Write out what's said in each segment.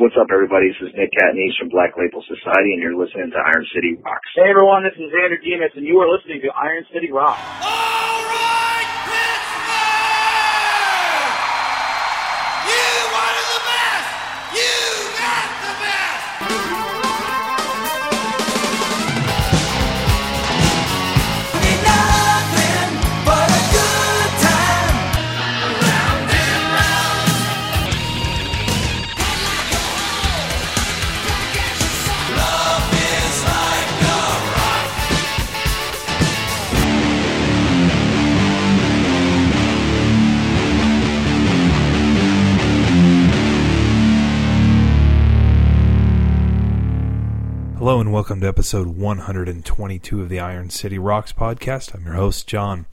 What's up, everybody? This is Nick Catanese from Black Label Society, and you're listening to Iron City Rocks. Hey, everyone. This is Xander Demos, and you are listening to Iron City Rocks. Ah! And welcome to episode 122 of the Iron City Rocks podcast. I'm your host, John.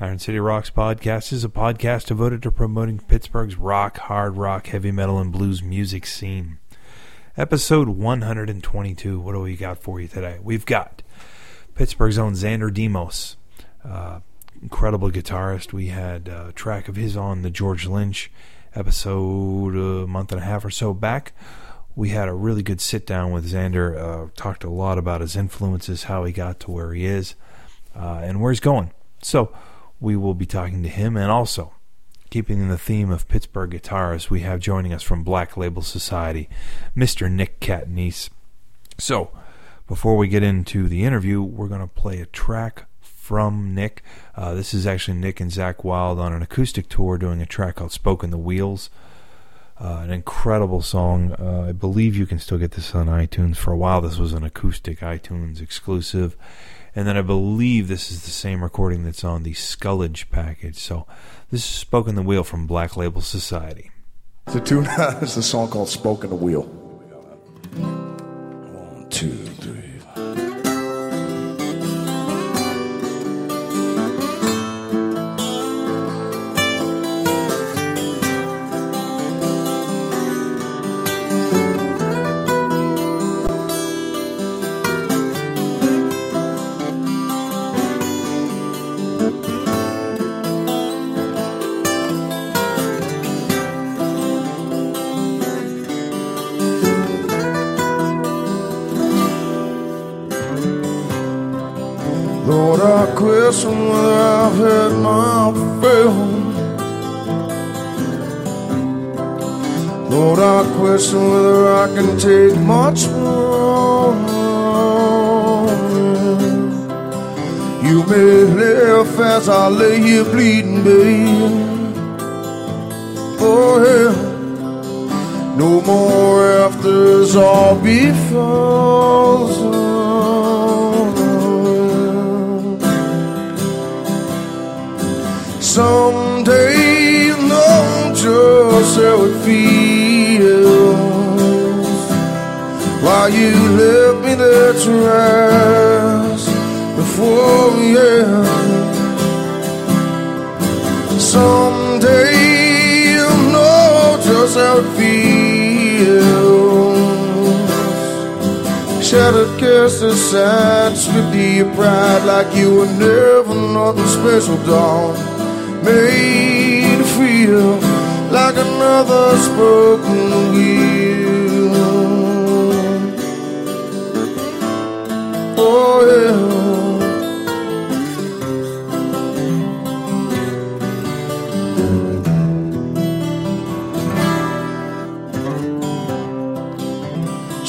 Iron City Rocks podcast is a podcast devoted to promoting Pittsburgh's rock, hard rock, heavy metal, and blues music scene. Episode 122. What do we got for you today? We've got Pittsburgh's own Xander Demos, uh, incredible guitarist. We had a track of his on the George Lynch episode a month and a half or so back we had a really good sit down with Xander. Uh, talked a lot about his influences, how he got to where he is, uh, and where he's going. So we will be talking to him, and also keeping in the theme of Pittsburgh guitarists, we have joining us from Black Label Society, Mr. Nick Catanese. So before we get into the interview, we're going to play a track from Nick. Uh, this is actually Nick and Zakk Wylde on an acoustic tour doing a track called "Spoke in the Wheels." Uh, an incredible song. Uh, I believe you can still get this on iTunes. For a while, this was an acoustic iTunes exclusive. And then I believe this is the same recording that's on the Skullage package. So this is Spoke in the Wheel from Black Label Society. The tune is a song called Spoke in the Wheel. One, two, three. I question whether I can take much more. You may laugh as I lay here bleeding, babe. Oh, hell. No more afters or befores. There to rest before yeah Someday you'll know just how it feels Shattered kisses, sad, of your pride like you were never nothing special, dawn made to feel like another spoken wheel.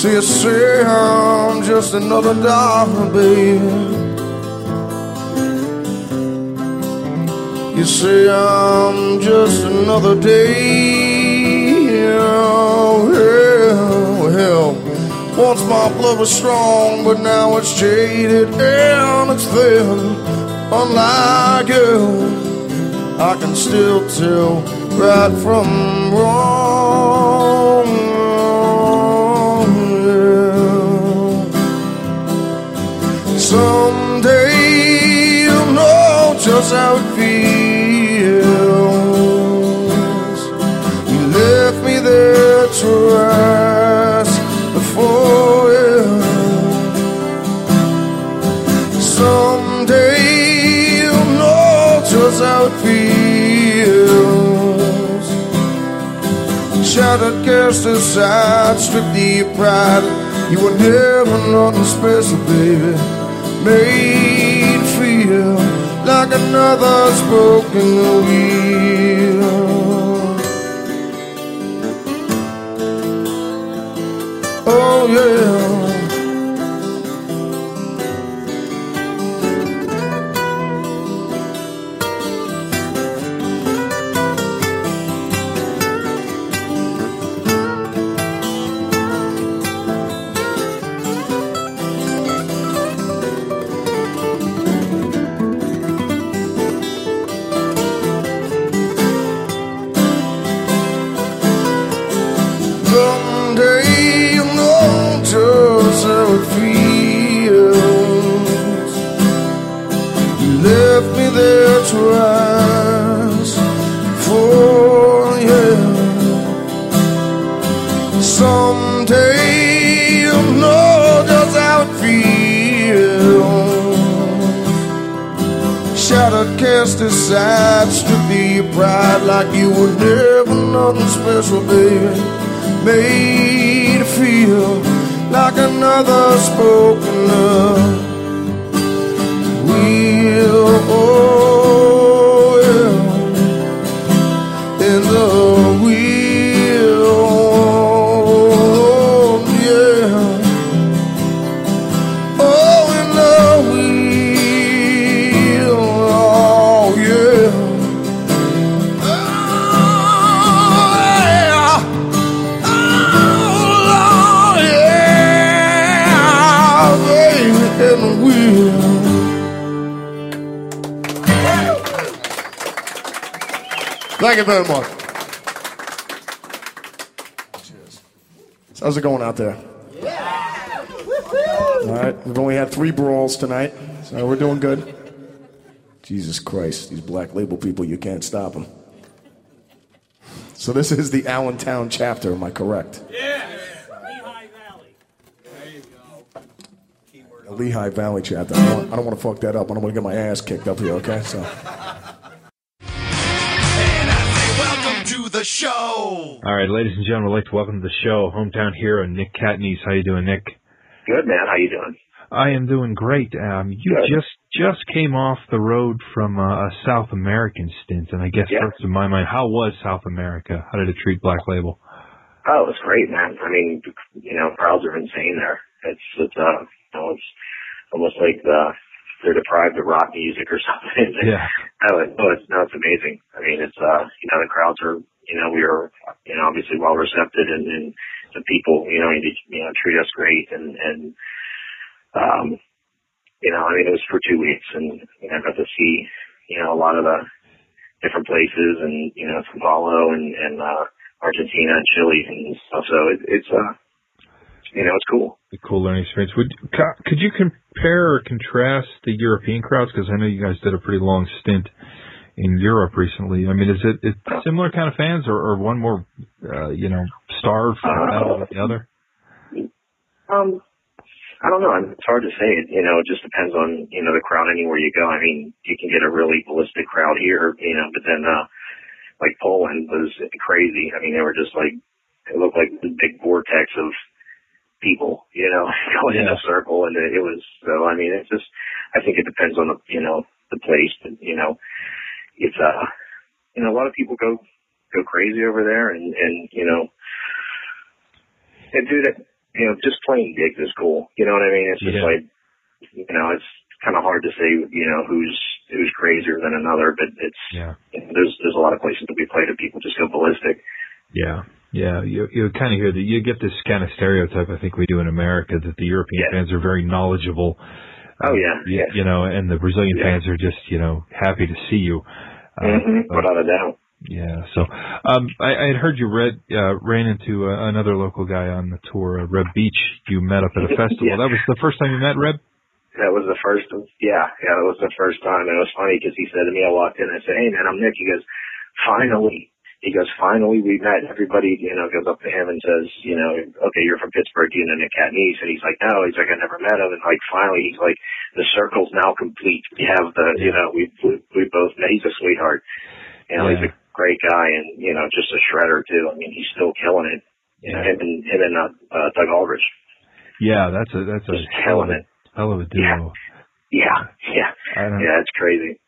So you say I'm just another dollar, baby. You say I'm just another day. Oh, hell, hell. Once my blood was strong, but now it's jaded and it's thin. Unlike you, I can still tell right from wrong. Feels. You left me there to rest before you. Someday you'll know just how it feels. Shattered, cast aside, stripped of pride. You were never nothing special, baby. Feel like another spoken wheel. Aside, stripped of your pride like you were never nothing special, baby. Made to feel like another spoken love. Thank you very much. Cheers. How's it going out there? Yeah. All right, we've only had three brawls tonight, so we're doing good. Jesus Christ, these black label people, you can't stop them. So this is the Allentown chapter, am I correct? Yeah. Lehigh Valley. There you go. Keyword. The Lehigh Valley chapter. I don't, want, I don't want to fuck that up. I don't want to get my ass kicked up here, okay? So, the show. All right, ladies and gentlemen, I'd like to welcome to the show hometown hero Nick Catanese. How you doing, Nick? Good man. How you doing? I am doing great. Um, you Good. just just came off the road from uh, a South American stint, and I guess Yeah. first in my mind, how was South America? How did it treat Black Label? Oh, it was great, man. I mean, you know, crowds are insane there. It's it's uh, you know, it's almost like the they're deprived of rock music or something. Yeah. Oh, it, no, it's no, it's amazing. I mean, it's uh, you know, the crowds are, you know, we are, you know, obviously well receptive, and, and the people, you know, you, you know, treat us great, and and um, you know, I mean, it was for two weeks, and you know, I got to see, you know, a lot of the different places, and you know, Sao Paulo and and uh, Argentina and Chile and stuff. So it, it's uh, you know, it's cool. A cool learning experience. Would could you compare or contrast the European crowds? Because I know you guys did a pretty long stint in Europe recently. I mean, is it is it similar kind of fans, or, or one more, uh, you know, starved metal than the other? Um, I don't know. It's hard to say. It you know, it just depends on you know the crowd anywhere you go. I mean, you can get a really ballistic crowd here, you know, but then uh, like Poland was crazy. I mean, they were just like it looked like the big vortex of people, you know, going in a circle, and it, it was so. I mean, it's just. I think it depends on the you know the place, but you know, it's uh, you know, a lot of people go go crazy over there, and and you know, and do that. You know, just playing gigs is cool. You know what I mean? It's just Yeah. like, you know, it's kind of hard to say, you know, who's who's crazier than another, but it's Yeah. you know, there's there's a lot of places that we play that people just go ballistic. Yeah, yeah. You you kind of hear that. You get this kind of stereotype. I think we do in America that the European Yeah. fans are very knowledgeable. Oh, yeah, you, yeah. you know, and the Brazilian Yeah. fans are just you know happy to see you. Uh, mm-hmm, but- without a doubt. Yeah. So um, I, I had heard you read uh, ran into uh, another local guy on the tour, uh, Reb Beach. You met up at a festival. Yeah. That was the first time you met Reb. That was the first. Yeah, yeah, that was the first time. And it was funny because he said to me, I walked in and I said, "Hey, man, I'm Nick." He goes, "Finally." He goes, "Finally, we met." Everybody, you know, goes up to him and says, "You know, okay, you're from Pittsburgh, you know, Nick Catanese." And he's like, "No." He's like, "I never met him." And like, finally, he's like, "The circle's now complete. We have the, you know, we we, we both met. He's a sweetheart." And know, he's Yeah. Great guy and you know just a shredder too. I mean, he's still killing it. Know, him and him and uh, uh, Doug Aldrich. Yeah, that's a that's a hell of a, hell of a duo. Yeah, yeah, don't, yeah. It's crazy.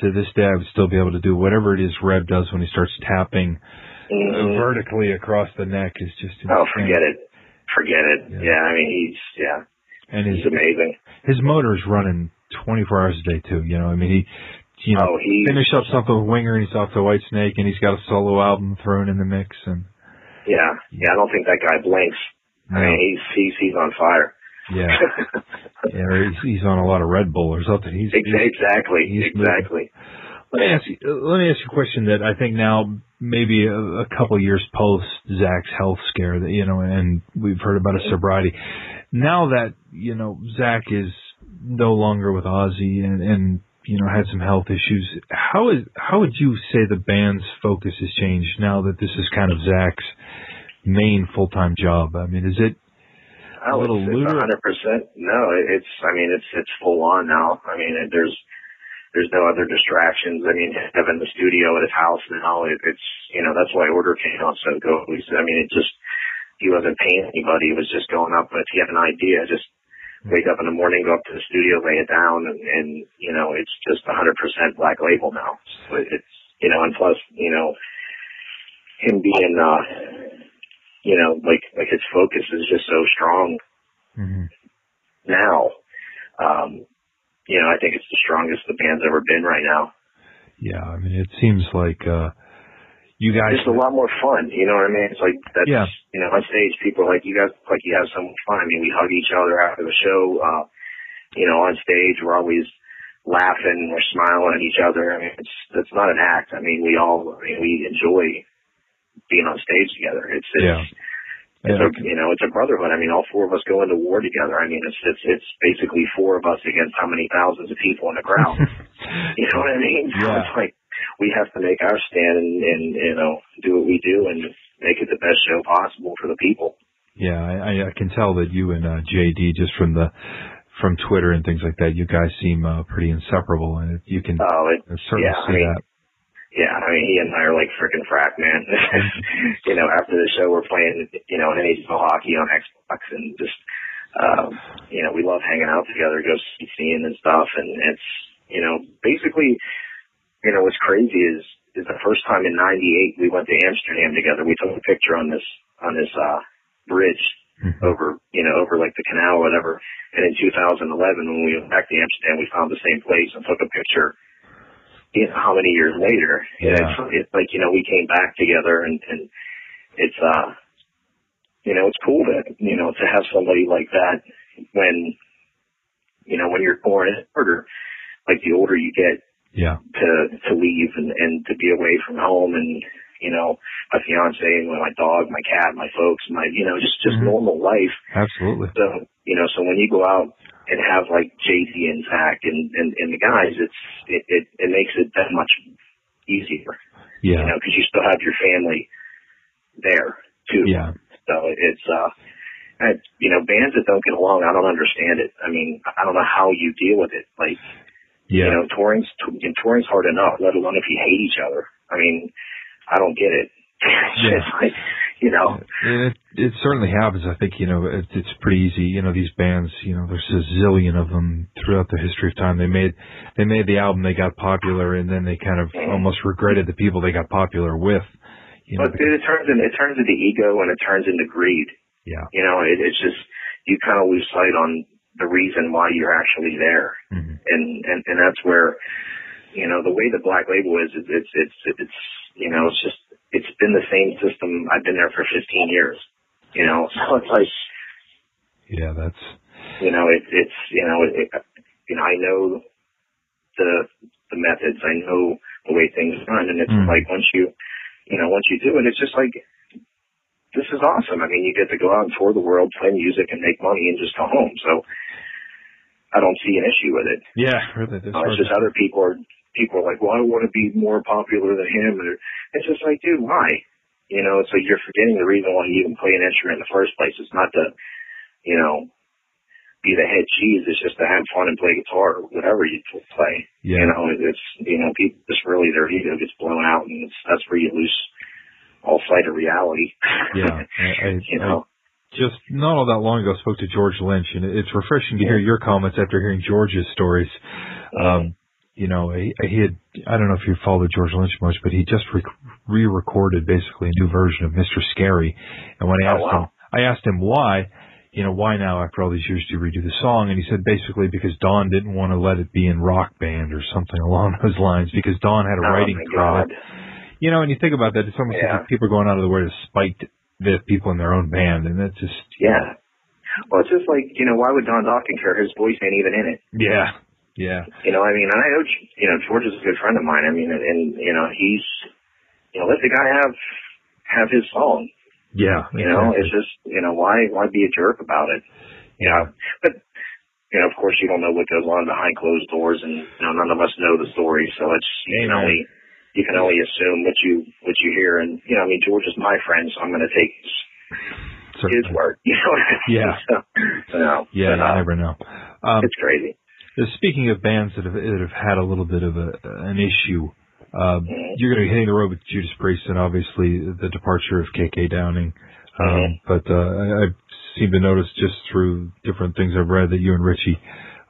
To this day, I would still be able to do whatever it is Reb does when he starts tapping uh, Mhm. vertically across the neck is just insane. Oh, forget it. Forget it. Yeah. Yeah. I mean, he's yeah, And his he's amazing. his motor is running 24 hours a day too. You know, I mean he, you know, Oh, he's finish up something with Winger and he's off to White Snake and he's got a solo album thrown in the mix and yeah, yeah. I don't think that guy blinks. I mean, he's he's he's on fire. yeah, yeah, he's, he's on a lot of Red Bull or something. He's, Ex- he's exactly, he's exactly. Let me ask you. Let me ask you a question that I think now maybe a, a couple years post Zakk's health scare that you know, and we've heard about his sobriety. Now that you know Zakk is no longer with Ozzy and and you know had some health issues, how is how would you say the band's focus has changed now that this is kind of Zakk's main full time job? I mean, is it Oh, little it's, looter? 100%. No, it's, I mean, it's, it's full on now. I mean, it, there's, there's no other distractions. I mean, having the studio at his house now, it, it's, you know, that's why Order came out so good. I mean, it just, he wasn't paying anybody. He was just going up. But if he had an idea, just wake up in the morning, go up to the studio, lay it down, and, and you know, it's just 100% black label now. So it's, you know, and plus, you know, him being, uh, you know, like, like his focus is just so strong Mhm. now. Um, you know, I think it's the strongest the band's ever been right now. yeah? I mean, it seems like uh you guys. It's a lot more fun. You know what I mean? It's like that's Yeah. you know, on stage people are like you guys like you have so much fun. I mean, we hug each other after the show. Uh, you know, on stage we're always laughing, we're smiling at each other. I mean, it's it's not an act. I mean, we all I mean, we enjoy being on stage together. It's it's Yeah. It's Yeah. a, you know, it's a brotherhood. I mean, all four of us go into war together. I mean, it's it's it's basically four of us against how many thousands of people in the crowd. You know what I mean? So Yeah. it's like we have to make our stand and, and you know do what we do and make it the best show possible for the people. Yeah, I, I- I can tell that you and uh, JD just from the from Twitter and things like that, you guys seem uh, pretty inseparable, and you can Oh, it, certainly yeah, I see mean, that. yeah. I mean, he and I are like freaking frack, man. you know, after the show, we're playing you know NHL hockey on Xbox and just um, you know we love hanging out together, go see seeing and stuff, and it's you know basically you know what's crazy is is the first time in '98 we went to Amsterdam together. We took a picture on this on this uh bridge Mhm. over, you know, over like the canal or whatever. And in 2011, when we went back to Amsterdam, we found the same place and took a picture. You know, how many years later? Yeah. it's, it's like you know we came back together, and and it's uh, you know, it's cool to you know to have somebody like that when, you know, when you're born in order, like the older you get, Yeah, to to leave and and to be away from home. And you know my fiance and my dog my cat my folks my you know just just Mhm. normal life. Absolutely. so you know so when you go out and have like JD and Zakk and and, and the guys it's it, it it makes it that much easier. Yeah. You know because you still have your family there too. Yeah, so it's uh I, you know bands that don't get along I don't understand it. I mean I don't know how you deal with it. Like yeah. you know, touring's and touring's hard enough, let alone if you hate each other. I mean, I don't get it. Yeah. it's like, you know, And it it certainly happens. I think you know it, it's pretty easy. You know these bands. You know there's a zillion of them throughout the history of time. They made they made the album. They got popular, and then they kind of mm-hmm. almost regretted the people they got popular with. You know, but it turns into, it turns into ego and it turns into greed. yeah, You know, it, it's just you kind of lose sight on the reason why you're actually there, hmm and and and that's where, you know, the way the Black Label is, it's it's it's, it's you know, it's just it's been the same system. I've been there for 15 years. You know, so it's like yeah. That's you know, it, it's, you know, it, you know, I know the, the methods, I know the way things run, and it's Mm. like once you, you know, once you do it, it's just like, this is awesome. I mean, you get to go out and tour the world, play music, and make money, and just go home. So, I don't see an issue with it. yeah. Really, Uh, it's just other people are, people are like, well, I want to be more popular than him, and it's just like, dude, why? You know, it's like you're forgetting the reason why you even play an instrument in the first place. It's not to, you know, be the head cheese. It's just to have fun and play guitar or whatever you play. Yeah. You know, it's you know, people just really their ego gets blown out, and it's, that's where you lose all sight of reality. Yeah, I, I, you know. Just not all that long ago I spoke to George Lynch, and it's refreshing to hear your comments after hearing George's stories. Um, you know, he, he had I don't know if you followed George Lynch much, but he just re- re-recorded basically a new version of Mr. Scary, and when I Oh, asked wow. him, I asked him why. You know, why now after all these years do you redo the song? And he said basically because Don didn't want to let it be in rock band or something along those lines because Don had a oh writing. God. You know, and you think about that, it's almost Yeah. like people are going out of the way to spite the people in their own band, and that's just Yeah. Well, it's just like you know, why would Don Dokken care? His voice ain't even in it. yeah, yeah, You know, I mean, and I know, you know, George is a good friend of mine. I mean, and, and you know, he's, you know, let the guy have have his song. yeah. You know, it's just, you know, why why be a jerk about it? yeah, But you know, of course, you don't know what goes on behind closed doors, and you know, none of us know the story, so it's you can Amen. only you can only assume what you what you hear. And you know, I mean, George is my friend, so I'm going to take his, his word. You know, Yeah. so, Yeah, but, uh, you never know. Um, it's crazy. Uh, Speaking of bands that have that have had a little bit of a an issue, um, you're going to be hitting the road with Judas Priest and obviously the departure of KK Downing. Um, Mhm. But uh, I, I seem to notice just through different things I've read that you and Richie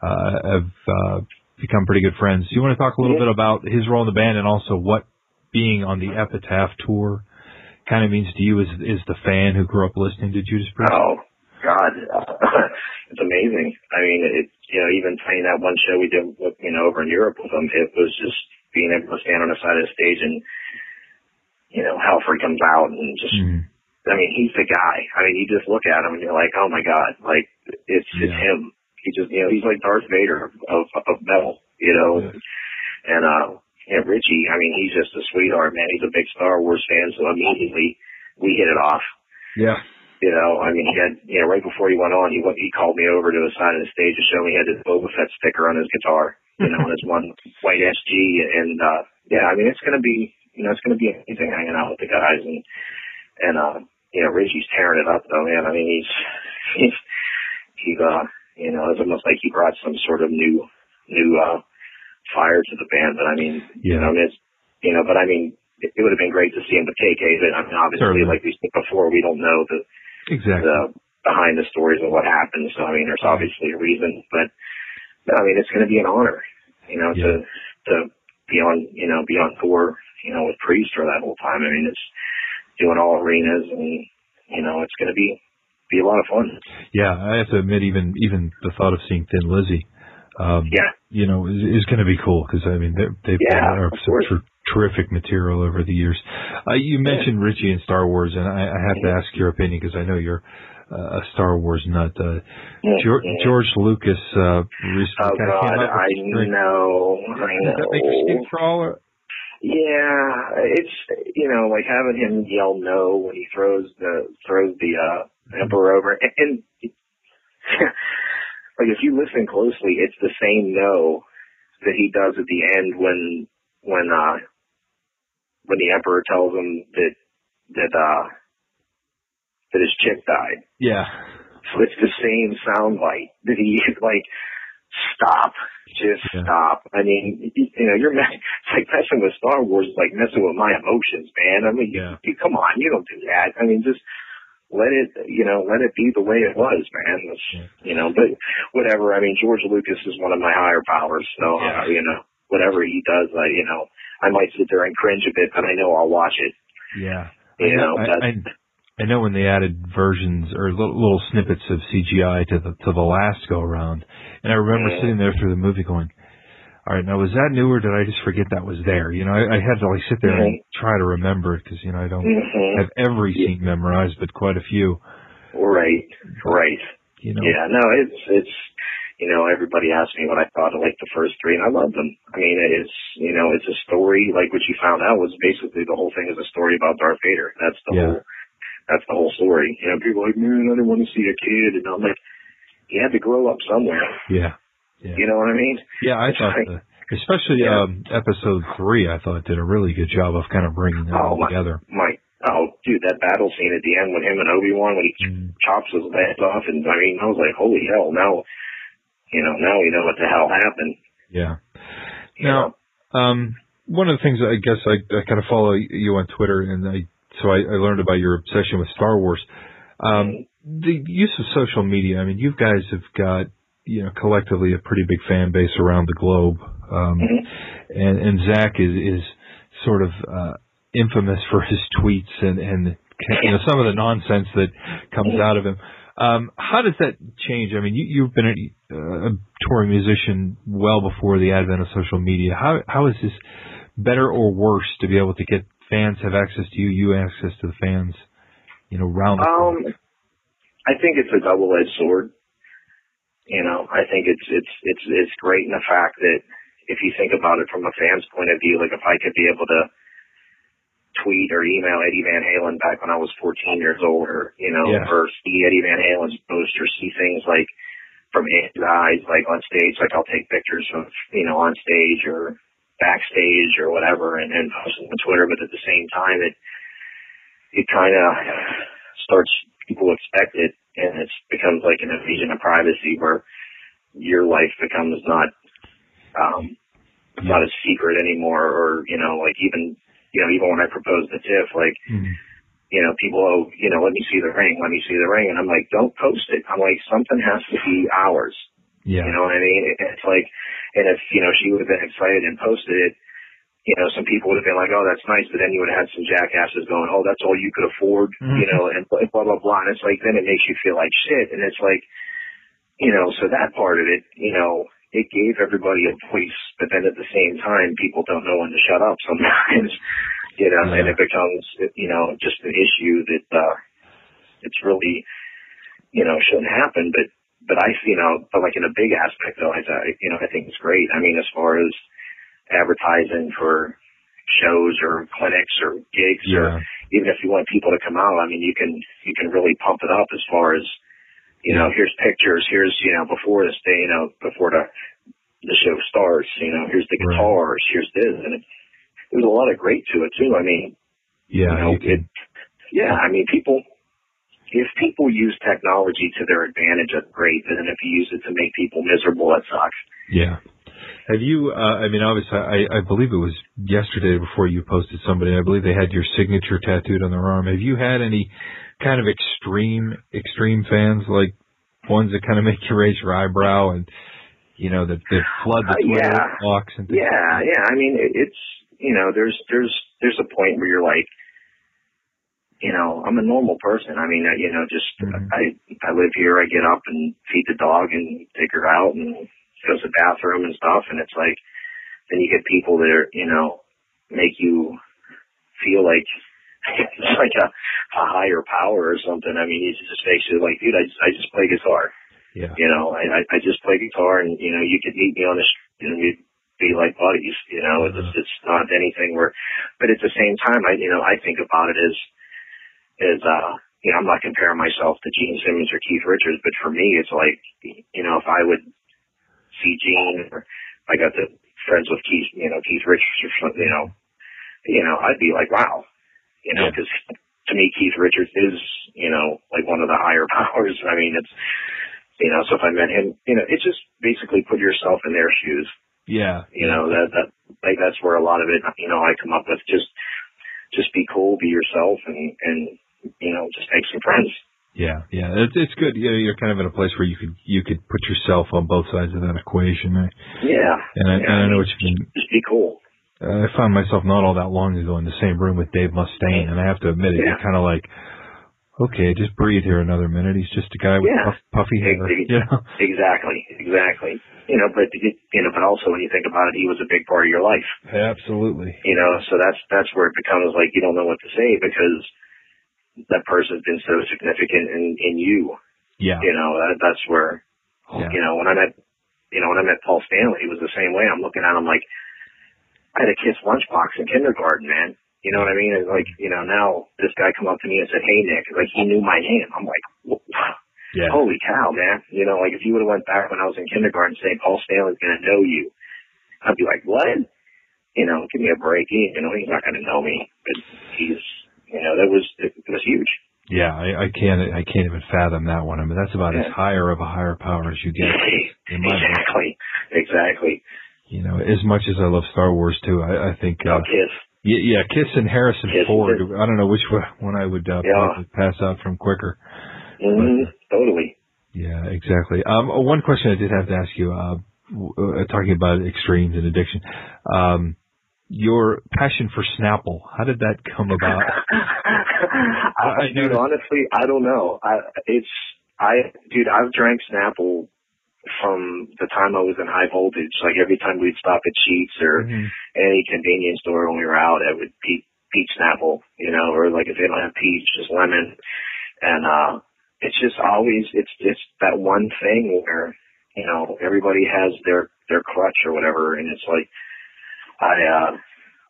uh, have uh, become pretty good friends. Do you want to talk a little Yeah. bit about his role in the band and also what being on the Epitaph tour kind of means to you as as the fan who grew up listening to Judas Priest? Oh God, it's amazing. I mean, it you know even playing that one show we did with, you know over in Europe with them, it was just being able to stand on the side of the stage and you know Halford comes out and just Mhm. I mean he's the guy. I mean you just look at him and you're like oh my God, like it's it's him. He just you know he's like Darth Vader of of, metal, you know, Yeah. and uh. Yeah, Richie, I mean, he's just a sweetheart, man. He's a big Star Wars fan, so immediately we hit it off. Yeah. You know, I mean, he had, you know, right before he went on, he went, he called me over to the side of the stage to show me he had his Boba Fett sticker on his guitar, you know, and his one white SG. And, uh, yeah, I mean, it's going to be, you know, it's going to be amazing hanging out with the guys. And, and, uh, you know, Richie's tearing it up though, man. I mean, he's, he's, he's, uh, you know, it's almost like he brought some sort of new, new, uh, fire to the band. But I mean, you know, it's, you know, but I mean, it, it would have been great to see him with KK, but I mean, obviously, Certainly. like we said before, we don't know the, Exactly. the behind the stories of what happened. So I mean, there's obviously a reason, but I mean, it's going to be an honor, you know, to to be on, you know, be on tour, you know, with Priest for that whole time. I mean, it's doing all arenas, and you know, it's going to be be a lot of fun. Yeah, I have to admit, even even the thought of seeing Thin Lizzy, um, Yeah. you know, is, is going to be cool because I mean they're- they've Yeah, of some ter- terrific material over the years. Uh, you mentioned Richie and Star Wars, and I, I have to ask your opinion because I know you're uh, a Star Wars nut. Uh, George. George Lucas uh, recently Oh kind of came God, I know, I Does that make skin know. crawl? Yeah, it's you know like having him yell no when he throws the throws the uh emperor over, and, and like if you listen closely, it's the same no that he does at the end when when uh when the emperor tells him that that uh that his chick died. Yeah, So it's the same sound bite that he like. Stop. Just Yeah. stop. I mean, you, you know, you're it's like messing with Star Wars is like messing with my emotions, man. I mean, Yeah. you, you, come on, you don't do that. I mean, just let it, you know, let it be the way it was, man. It's, You know, but whatever. I mean, George Lucas is one of my higher powers, so uh, you know, whatever he does, I, you know, I might sit there and cringe a bit, but I know I'll watch it. yeah. You know, I, I, I know when they added versions or little, little snippets of CGI to the to the last go around, and I remember Mhm. sitting there through the movie going, "All right, now was that new or did I just forget that was there?" You know, I, I had to like sit there and try to remember it because you know I don't Mhm. have every Yeah. scene memorized, but quite a few. right, right. You know, Yeah, no, it's it's you know everybody asked me what I thought of like the first three, and I love them. I mean, it's you know it's a story like what you found out was basically the whole thing is a story about Darth Vader. That's the Yeah. whole that's the whole story. You know, people are like, man, I didn't want to see a kid, and I'm like, he had to grow up somewhere. yeah, yeah, You know what I mean? yeah. I It's thought, like- the, especially Yeah. um episode three, I thought did a really good job of kind of bringing that all my, together. my oh dude, that battle scene at the end with him and Obi Wan when he Mm. chops his legs off, and I mean, I was like, holy hell! Now, you know, now we know what the hell happened. Yeah. You Now, um, one of the things I guess I, I kind of follow you on Twitter, and I so I, I learned about your obsession with Star Wars. Um, the use of social media. I mean, you guys have got you know collectively a pretty big fan base around the globe, um, and and Zakk is is sort of uh, infamous for his tweets and and you know some of the nonsense that comes out of him. Um, how does that change? I mean, you, you've been a, a touring musician well before the advent of social media. How how is this better or worse to be able to get fans have access to you, you access to the fans, you know, round the Um, clock? I think it's a double-edged sword. You know, I think it's it's it's it's great in the fact that if you think about it from a fan's point of view, like if I could be able to tweet or email Eddie Van Halen back when I was 14 years old, or you know, Yeah. or see Eddie Van Halen's post, or see things like from his eyes, like on stage, like I'll take pictures of you know on stage or backstage or whatever, and, and post them on Twitter. But at the same time, it it kind of starts people expect it, and it becomes like an invasion of privacy where your life becomes not um not a secret anymore, or you know, like even you know even when I proposed to Tiff, like Mhm. you know, people, oh, you know, let me see the ring, let me see the ring. And I'm like, don't post it. I'm like, something has to be ours. Yeah. You know what I mean? It- It's like, and if, you know, she would have been excited and posted it, you know, some people would have been like, oh, that's nice. But then you would have had some jackasses going, oh, that's all you could afford, you know, and blah, blah, blah, blah. And it's like, then it makes you feel like shit. And it's like, you know, so that part of it, you know, it gave everybody a voice, but then at the same time, people don't know when to shut up sometimes, you know, and it becomes, you know, just an issue that, uh, it's really, you know, shouldn't happen. But, but I, you know, but like in a big aspect though, I, I- you know, I think it's great. I mean, as far as advertising for shows or clinics or gigs or even if you want people to come out, I mean, you can, you can really pump it up as far as, you know, here's pictures, here's, you know, before this day, you know, before the, the show starts, you know, here's the Right. guitars, here's this, and it, there's a lot of great to it too. I mean, Yeah. you know, it, yeah, I mean, people, if people use technology to their advantage, that's great. But then if you use it to make people miserable, that sucks. Yeah. Have you? Uh, I mean, obviously, I, I believe it was yesterday before you posted somebody. I believe they had your signature tattooed on their arm. Have you had any kind of extreme, extreme fans, like ones that kind of make you raise your eyebrow and you know that that flood the Uh, Twitter yeah. box and things? Yeah, yeah. I mean, it's you know, there's there's there's a point where you're like, you know, I'm a normal person. I mean, uh, you know, just Mhm. I I live here. I get up and feed the dog and take her out and goes to the bathroom and stuff. And it's like, then you get people that are, you know, make you feel like it's like a, a higher power or something. I mean, it's just makes you like, dude, I just, I just play guitar. Yeah. You know, I, I just play guitar and, you know, you could meet me on the street and we'd be like buddies, you know, it's, Mhm. it's not anything where, but at the same time, I, you know, I think about it as, as, uh, you know, I'm not comparing myself to Gene Simmons or Keith Richards, but for me, it's like, you know, if I would see Gene or I got the friends with Keith, you know, Keith Richards or something, you know, you know, I'd be like, wow, you know, Yeah. because to me, Keith Richards is, you know, like one of the higher powers. I mean, it's, you know, so if I met him, you know, it's just basically put yourself in their shoes. Yeah. You know, that, that, like that's where a lot of it, you know, I come up with just, just be cool, be yourself and, and, you know, just make some friends. Yeah, yeah, it's it's good. You know, you're kind of in a place where you could you could put yourself on both sides of that equation. I, Yeah. and I, yeah, and I know what you mean. Just be cool. I found myself not all that long ago in the same room with Dave Mustaine, and I have to admit, it, Yeah. you're kind of like, okay, just breathe here another minute. He's just a guy with Yeah. puff, puffy hair, Ex- you know. Exactly. Exactly. You know, but, you know, but also when you think about it, he was a big part of your life. Absolutely. you know so that's that's where it becomes like you don't know what to say because that person's been so significant in in you Yeah. you know that, that's where Yeah. you know when i met you know when i met paul stanley it was the same way i'm looking at him like i had a kiss lunchbox in kindergarten man you know what i mean and like you know now this guy come up to me and said hey nick like he knew my name i'm like wow Yeah. holy cow, man. You know, like if you would have went back when I was in kindergarten saying Paul Stanley's going to know you, I'd be like, what? You know, give me a break. You know, he's not going to know me, but he's, you know, that was, it, it was huge. Yeah, I, I can't I can't even fathom that one. I mean, that's about as higher of a higher power as you get. In my book. Exactly. Exactly. You know, as much as I love Star Wars too, I, I think uh, kiss. yeah, yeah, Kiss and Harrison Kiss Ford. is- I don't know which one I would uh, Yeah. pass out from quicker. hmm Totally. Yeah, exactly. Um, uh, one question I did have to ask you, uh, w- uh, talking about extremes and addiction, um, your passion for Snapple, how did that come about? I I, dude, honestly, I don't know. I it's I dude, I've drank Snapple from the time I was in high voltage. Like every time we'd stop at Sheets or Mhm. any convenience store when we were out, it would be peach Snapple, you know, or like if they don't have peach, just lemon. And uh it's just always it's it's that one thing where you know everybody has their their crutch or whatever, and it's like I uh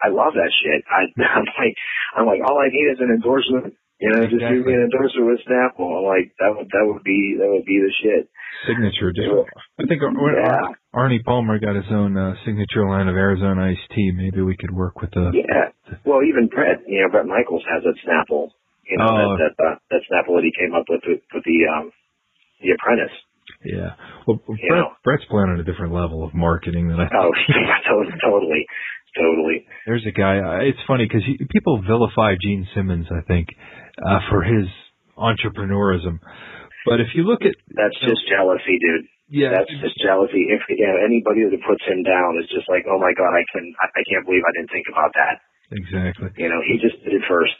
I love that shit. I I'm like I'm like all I need is an endorsement. You know, just give me an endorsement with Snapple. I'm like that would that would be that would be the shit. Signature. Just, I think Yeah. Arnie Palmer got his own uh, signature line of Arizona iced tea. Maybe we could work with the. Yeah. Well, even Bret, you know, Bret Michaels has a Snapple. You know, Oh. that that, uh, that Snapple that he came up with with, with the um the Apprentice. Yeah. Well, Bret, know. Bret's playing on a different level of marketing than I. Oh, totally, totally, totally. There's a guy. Uh, it's funny because people vilify Gene Simmons. I think uh, for his entrepreneurism, but if you look at That's just jealousy, dude. yeah, That's just jealousy. If you know, anybody that puts him down is just like, oh my god, I can, I, I can't believe I didn't think about that. Exactly. You know, he just did it first.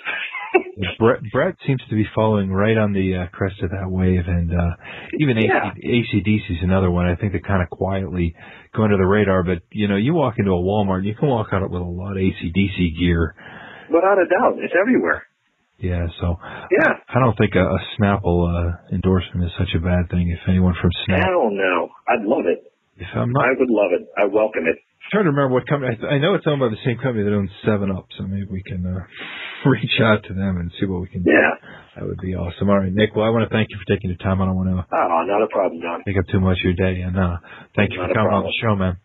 Bret, Bret seems to be following right on the uh, crest of that wave, and uh, even Yeah. AC, ACDC is another one. I think they kind of quietly go under the radar. But you know, you walk into a Walmart, you can walk out with a lot of ACDC gear. Without a doubt, it's everywhere. Yeah, so Yeah. I don't think a, a Snapple uh, endorsement is such a bad thing. If anyone from Snap, Hell no. I'd love it. If I'm not I would love it. I welcome it. I'm trying to remember what company. I, I know it's owned by the same company that owns Seven Up, so maybe we can uh, reach out to them and see what we can do. Yeah. That would be awesome. All right, Nick. Well, I want to thank you for taking the time. I don't want to Oh, not a problem, John. take up too much of your day, and uh, thank you Not for coming on the show, man.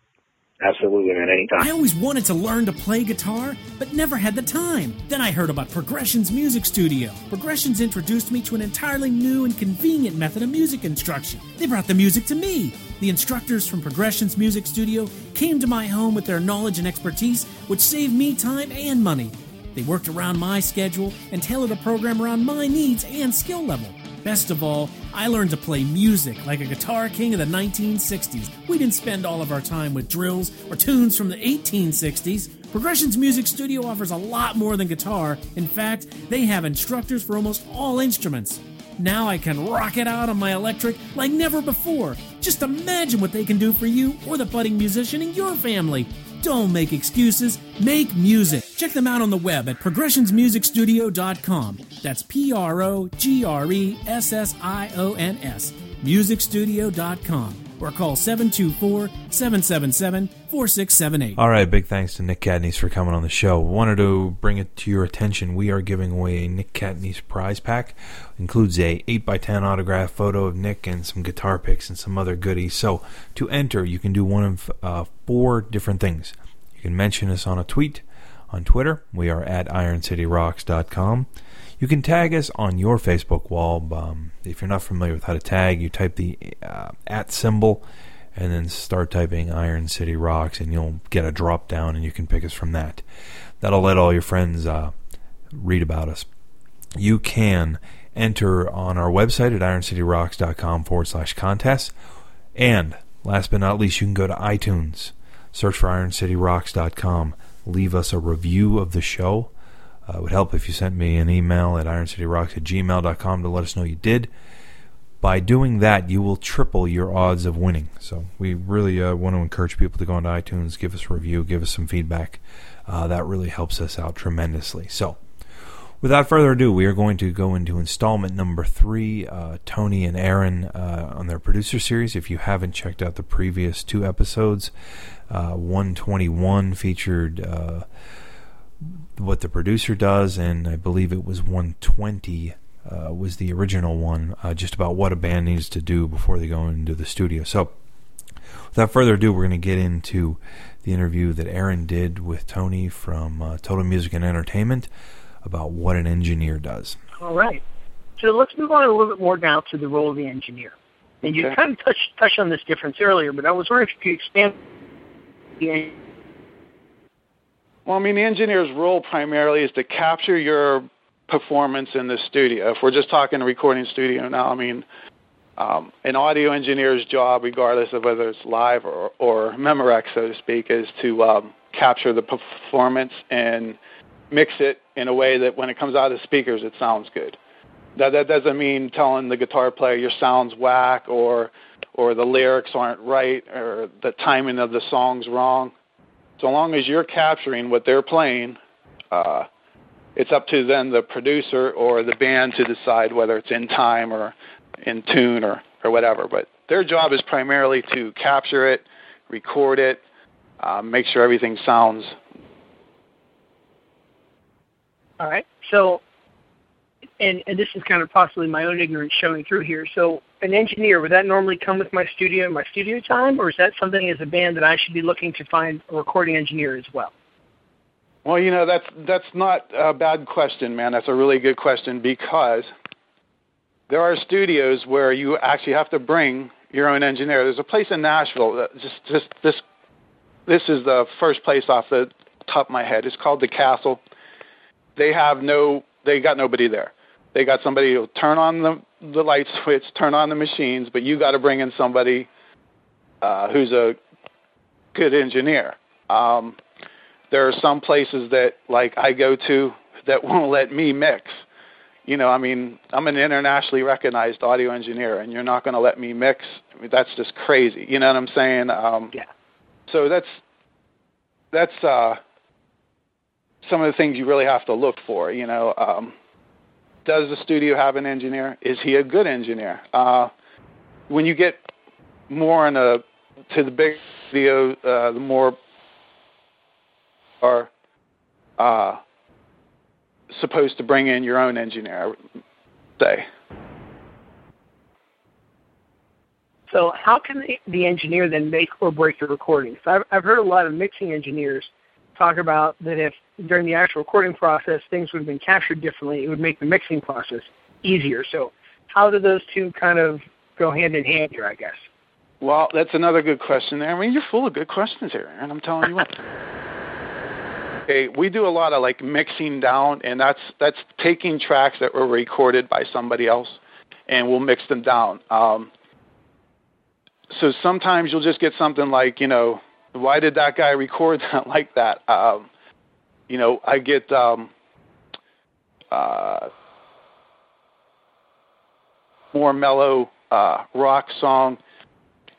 Absolutely, man. Anytime. I always wanted to learn to play guitar, but never had the time. Then I heard about Progressions Music Studio. Progressions introduced me to an entirely new and convenient method of music instruction. They brought the music to me. The instructors from Progressions Music Studio came to my home with their knowledge and expertise, which saved me time and money. They worked around my schedule and tailored a program around my needs and skill level. Best of all, I learned to play music like a guitar king of the 1960s. We didn't spend all of our time with drills or tunes from the 1860s. Progressions Music Studio offers a lot more than guitar. In fact, they have instructors for almost all instruments. Now I can rock it out on my electric like never before. Just imagine what they can do for you or the budding musician in your family. Don't make excuses, make music. Check them out on the web at progressionsmusicstudio.com. That's P R O G R E S S I O N S. Musicstudio.com. Or call 724 777 4678. All right, big thanks to Nick Catanese for coming on the show. Wanted to bring it to your attention. We are giving away a Nick Catanese prize pack. Includes a 8x10 autograph photo of Nick and some guitar picks and some other goodies. So to enter, you can do one of uh, four different things. You can mention us on a tweet on Twitter. We are at IronCityRocks.com. You can tag us on your Facebook wall. Um, if you're not familiar with how to tag, you type the uh, at symbol and then start typing Iron City Rocks, and you'll get a drop down, and you can pick us from that. That'll let all your friends uh, read about us. You can enter on our website at ironcityrocks.com forward slash contest. And last but not least, you can go to iTunes, search for ironcityrocks.com, leave us a review of the show. Uh, it would help if you sent me an email at ironcityrocks at gmail.com to let us know you did. By doing that, you will triple your odds of winning. So we really uh, want to encourage people to go onto iTunes, give us a review, give us some feedback. Uh, that really helps us out tremendously. So without further ado, we are going to go into installment number three. Uh, Tony and Aaron uh, on their producer series. If you haven't checked out the previous two episodes, uh, 121 featured uh, what the producer does, and I believe it was 120 uh, was the original one, uh, just about what a band needs to do before they go into the studio. So, without further ado, we're going to get into the interview that Aaron did with Tony from uh, Total Music and Entertainment about what an engineer does. All right. So let's move on a little bit more now to the role of the engineer. And you Okay. kind of touched touched on this difference earlier, but I was wondering if you could expand. the- Well, I mean, the engineer's role primarily is to capture your performance in the studio. If we're just talking a recording studio now, I mean, um, an audio engineer's job, regardless of whether it's live or, or Memorex, so to speak, is to um, capture the performance and mix it in a way that when it comes out of the speakers, it sounds good. That that doesn't mean telling the guitar player your sound's whack or or the lyrics aren't right or the timing of the song's wrong. So long as you're capturing what they're playing, uh, it's up to then the producer or the band to decide whether it's in time or in tune or, or whatever. But their job is primarily to capture it, record it, uh, make sure everything sounds. All right. So, and and this is kind of possibly my own ignorance showing through here. So, an engineer would that normally come with my studio, my studio time, or is that something as a band that I should be looking to find a recording engineer as well? Well, you know that's that's not a bad question, man. That's a really good question because there are studios where you actually have to bring your own engineer. There's a place in Nashville. That just just this this is the first place off the top of my head. It's called the Castle. They have no they got nobody there. They got somebody who'll turn on the the light switch, turn on the machines, but you got to bring in somebody uh, who's a good engineer. Um, there are some places that like I go to that won't let me mix. You know, I mean, I'm an internationally recognized audio engineer, and you're not going to let me mix. I mean, that's just crazy. You know what I'm saying? Um, Yeah. So that's that's uh, some of the things you really have to look for. You know, um, does the studio have an engineer? Is he a good engineer? Uh, when you get more in a to the big video, uh, the more are uh, supposed to bring in your own engineer. Say. So, how can the, engineer then make or break the recordings? I've, I've heard a lot of mixing engineers talk about that if during the actual recording process things would have been captured differently, it would make the mixing process easier. So, how do those two kind of go hand in hand here? I guess. Well, that's another good question there. I mean, you're full of good questions here, and I'm telling you what. Okay, we do a lot of like mixing down, and that's that's taking tracks that were recorded by somebody else, and we'll mix them down. Um, so sometimes you'll just get something like, you know, why did that guy record that like that? Um, you know, I get um, uh, more mellow uh, rock song,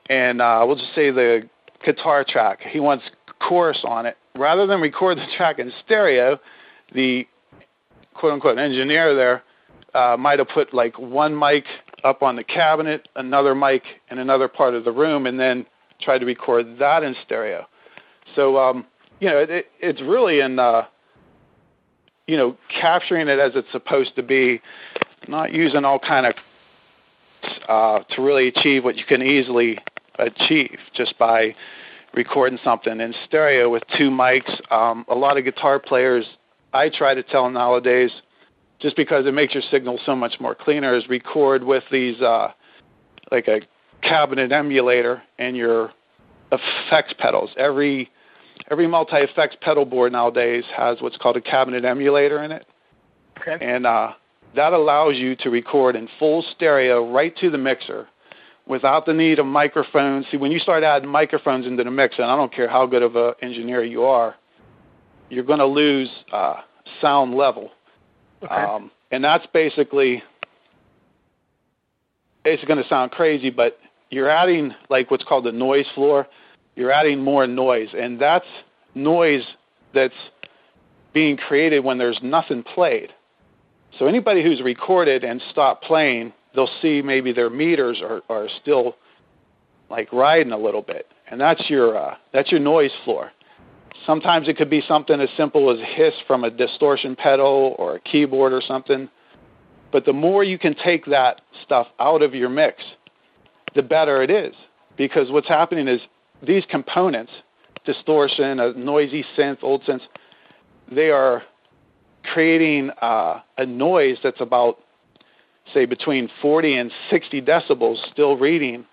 and uh, we'll just say the guitar track. He wants chorus on it. Rather than record the track in stereo, the quote unquote engineer there uh, might have put like one mic up on the cabinet, another mic in another part of the room, and then tried to record that in stereo. So um, you know, it, it's really in uh, you know capturing it as it's supposed to be, not using all kind of uh, to really achieve what you can easily achieve just by recording something in stereo with two mics. Um, a lot of guitar players, I try to tell nowadays, just because it makes your signal so much more cleaner, is record with these uh, like a cabinet emulator and your effects pedals. Every every multi effects pedal board nowadays has what's called a cabinet emulator in it, Okay. and uh, that allows you to record in full stereo right to the mixer without the need of microphones. See, when you start adding microphones into the mix, and I don't care how good of an engineer you are, you're going to lose uh, sound level. Okay. Um, and that's basically, it's going to sound crazy, but you're adding like what's called the noise floor. You're adding more noise, and that's noise that's being created when there's nothing played. So anybody who's recorded and stopped playing, they'll see maybe their meters are, are still like riding a little bit, and that's your uh, that's your noise floor. Sometimes it could be something as simple as hiss from a distortion pedal or a keyboard or something. But the more you can take that stuff out of your mix, the better it is. Because what's happening is these components, distortion, a noisy synth, old synths, they are creating uh, a noise that's about say between 40 and 60 decibels still reading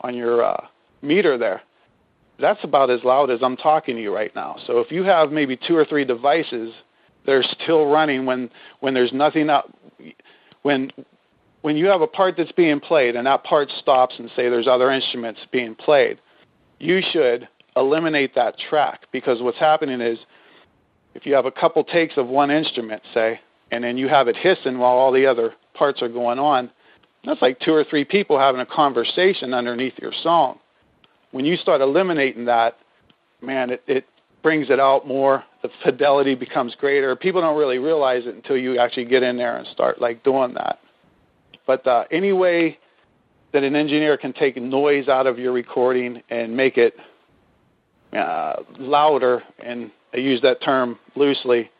on your uh, meter there. That's about as loud as I'm talking to you right now. So if you have maybe two or three devices that are still running when when there's nothing up when when you have a part that's being played and that part stops and say there's other instruments being played, you should eliminate that track because what's happening is if you have a couple takes of one instrument, say, and then you have it hissing while all the other parts are going on, that's like two or three people having a conversation underneath your song. When you start eliminating that, man, it, it brings it out more. The fidelity becomes greater. People don't really realize it until you actually get in there and start like doing that. But uh, any way that an engineer can take noise out of your recording and make it uh, louder, and I use that term loosely,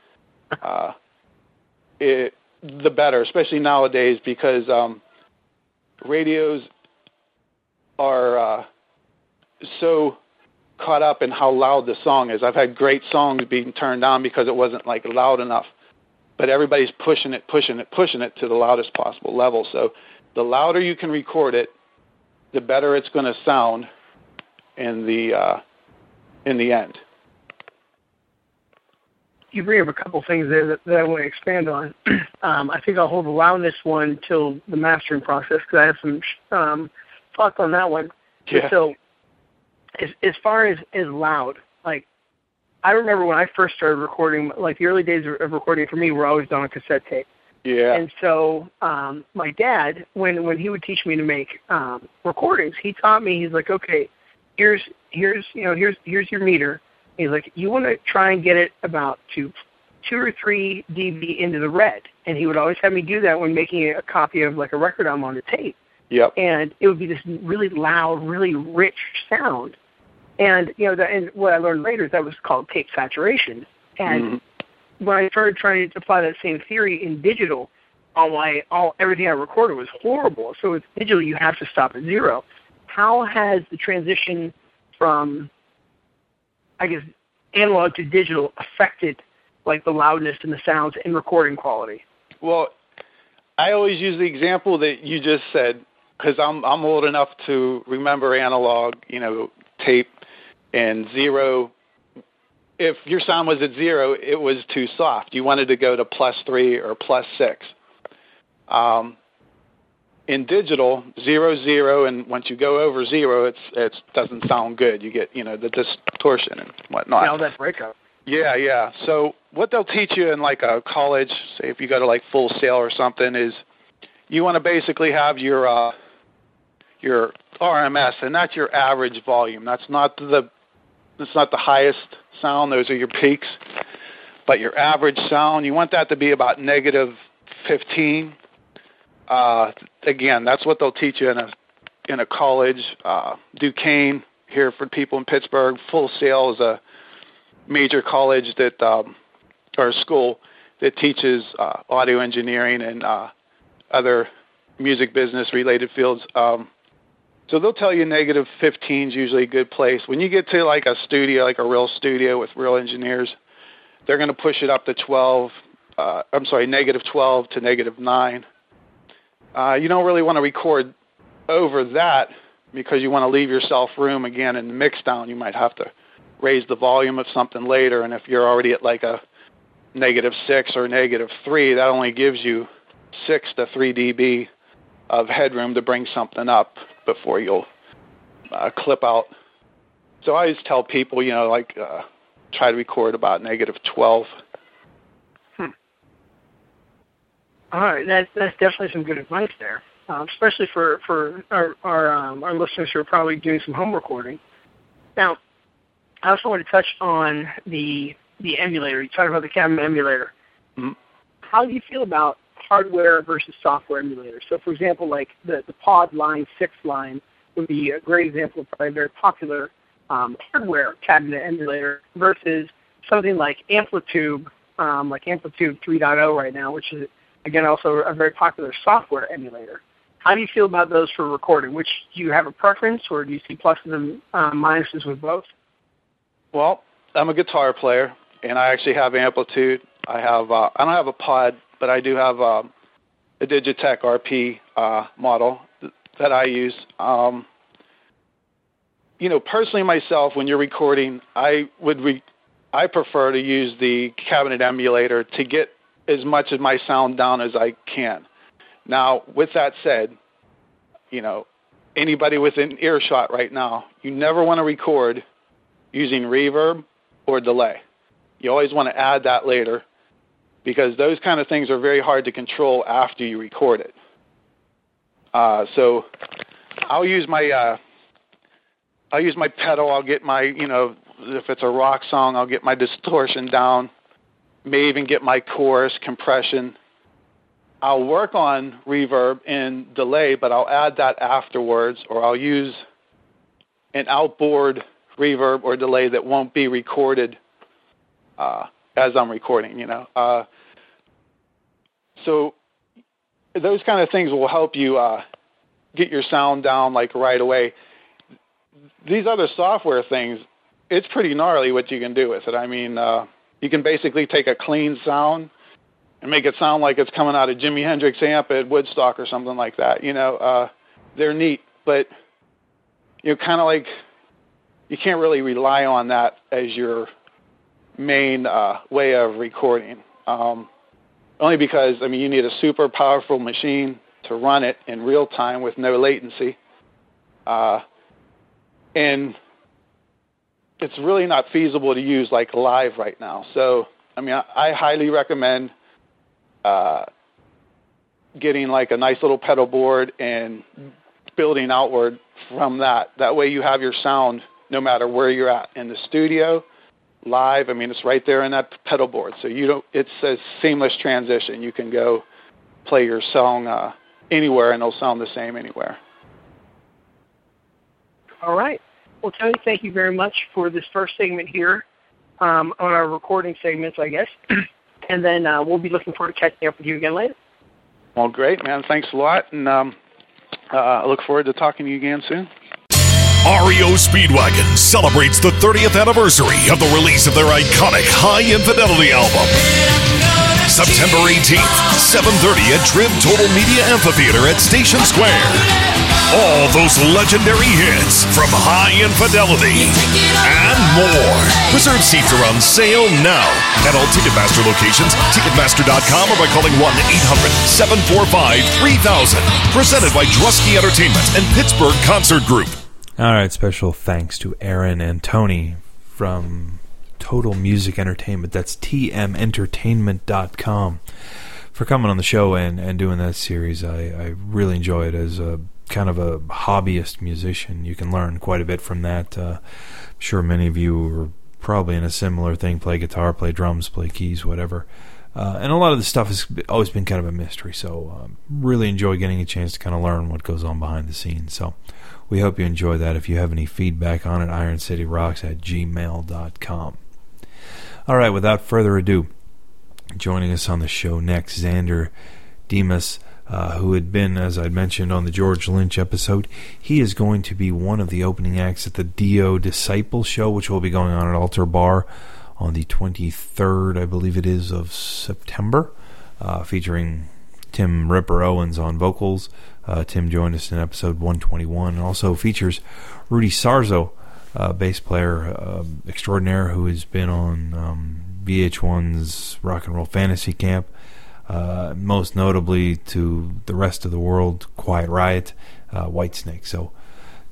uh, it, the better, especially nowadays because um, radios are uh, so caught up in how loud the song is. I've had great songs being turned down because it wasn't like loud enough, but everybody's pushing it, pushing it, pushing it to the loudest possible level. So the louder you can record it, the better it's going to sound in the uh, in the end. You bring up a couple things there that, that I want to expand on. um, I think I'll hold the loudness one till the mastering process because I have some um, thoughts on that one. Yeah. So, as as far as as loud, like I remember when I first started recording, like the early days of recording for me were always done on cassette tape. Yeah. And so um my dad when when he would teach me to make um recordings, he taught me he's like, "Okay, here's here's you know, here's here's your meter." He's like, "You want to try and get it about to 2 or 3 dB into the red." And he would always have me do that when making a copy of like a record album on the tape. Yep. And it would be this really loud, really rich sound. And you know, the, and what I learned later is that was called tape saturation. And Mhm. when I started trying to apply that same theory in digital, all my all everything I recorded was horrible. So with digital, you have to stop at zero. How has the transition from, I guess, analog to digital affected like the loudness and the sounds and recording quality? Well, I always use the example that you just said because I'm I'm old enough to remember analog, you know, tape and zero. If your sound was at zero, it was too soft. You wanted to go to plus three or plus six. Um, in digital, zero zero, and once you go over zero, it's it doesn't sound good. You get you know the distortion and whatnot. Now that breakup. Yeah, yeah. So what they'll teach you in like a college, say if you go to like Full Sail or something, is you want to basically have your uh, your RMS, and that's your average volume. That's not the that's not the highest sound. Those are your peaks. But your average sound, you want that to be about negative 15. Uh, again, that's what they'll teach you in a in a college. Uh, Duquesne here for people in Pittsburgh. Full Sail is a major college that um, or school that teaches uh, audio engineering and uh, other music business related fields. Um, so they'll tell you negative 15 is usually a good place. When you get to like a studio, like a real studio with real engineers, they're going to push it up to 12. Uh, I'm sorry, negative 12 to negative 9. Uh, you don't really want to record over that because you want to leave yourself room again in the mix down. You might have to raise the volume of something later, and if you're already at like a negative 6 or negative 3, that only gives you 6 to 3 dB of headroom to bring something up before you'll uh, clip out. So I always tell people, you know, like uh, try to record about negative 12. All right, that's that's definitely some good advice there, um, especially for for our our, um, our listeners who are probably doing some home recording. Now, I also want to touch on the the emulator. You talked about the cabinet emulator. Mhm. How do you feel about hardware versus software emulators? So, for example, like the the Pod Line Six line would be a great example of probably a very popular um, hardware cabinet emulator versus something like AmpliTube, um, like AmpliTube 3.0 right now, which is again also a very popular software emulator. How do you feel about those for recording? Which do you have a preference, or do you see pluses and uh, minuses with both? Well, I'm a guitar player, and I actually have AmpliTube. I have uh, I don't have a pod, but I do have uh, a Digitech RP uh, model that I use. Um, you know, personally myself, when you're recording, I would re- I prefer to use the cabinet emulator to get as much of my sound down as I can. Now, with that said, you know, anybody within earshot right now, you never want to record using reverb or delay. You always want to add that later because those kind of things are very hard to control after you record it. Uh, so I'll use my uh, I'll use my pedal. I'll get my you know if it's a rock song, I'll get my distortion down. May even get my chorus compression. I'll work on reverb and delay, but I'll add that afterwards, or I'll use an outboard reverb or delay that won't be recorded uh, as I'm recording. You know, uh, so those kind of things will help you uh, get your sound down like right away. These other software things, it's pretty gnarly what you can do with it. I mean, uh, you can basically take a clean sound and make it sound like it's coming out of Jimi Hendrix amp at Woodstock or something like that. You know, uh, they're neat, but you know, kind of like you can't really rely on that as your main uh, way of recording. Um, only because I mean you need a super powerful machine to run it in real time with no latency, uh, and it's really not feasible to use like live right now. So I mean I, I highly recommend uh, getting like a nice little pedal board and building outward from that. That way you have your sound no matter where you're at in the studio live. I mean, it's right there in that pedal board, so you don't. It's a seamless transition. You can go play your song uh, anywhere, and it'll sound the same anywhere. All right. Well, Tony, thank you very much for this first segment here um, on our recording segments, I guess. and then uh, we'll be looking forward to catching up with you again later. Well, great, man. Thanks a lot, and um, uh, I look forward to talking to you again soon. REO Speedwagon celebrates the 30th anniversary of the release of their iconic Hi Infidelity album. September 18th, 7:30 at Trib Total Media Amphitheater at Station Square. All those legendary hits from Hi Infidelity and more. Reserve seats are on sale now at all Ticketmaster locations, Ticketmaster.com, or by calling 1-800-745-3000. Presented by Drusky Entertainment and Pittsburgh Concert Group. All right, special thanks to Aaron and Tony from Total Music Entertainment. That's tmentertainment.com for coming on the show and, and doing that series. I, I really enjoy it as a kind of a hobbyist musician. You can learn quite a bit from that. Uh, I'm sure many of you are probably in a similar thing play guitar, play drums, play keys, whatever. Uh, and a lot of the stuff has always been kind of a mystery, so um, really enjoy getting a chance to kind of learn what goes on behind the scenes. So we hope you enjoy that. If you have any feedback on it, ironcityrocks at gmail.com. All right, without further ado, joining us on the show next, Xander Demos, uh, who had been, as I mentioned on the George Lynch episode, he is going to be one of the opening acts at the Dio Disciple show, which will be going on at Altar Bar on the 23rd, I believe it is, of September, uh, featuring Tim Ripper Owens on vocals, uh, Tim joined us in episode 121. and also features Rudy Sarzo, uh, bass player uh, extraordinaire who has been on um, VH1's Rock and Roll Fantasy Camp, uh, most notably to the rest of the world, Quiet Riot, uh, Whitesnake. So,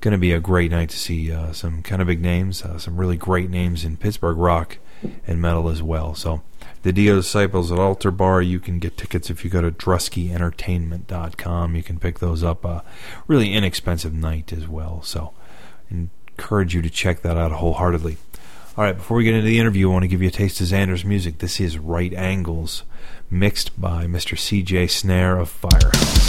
going to be a great night to see uh, some kind of big names, some really great names in Pittsburgh rock and metal as well. So, the Dio Disciples at Altar Bar. You can get tickets if you go to druskyentertainment.com. You can pick those up. A really inexpensive night as well. So, encourage you to check that out wholeheartedly. All right, before we get into the interview, I want to give you a taste of Xander's music. This is Right Angles, mixed by Mr. CJ Snare of Firehouse.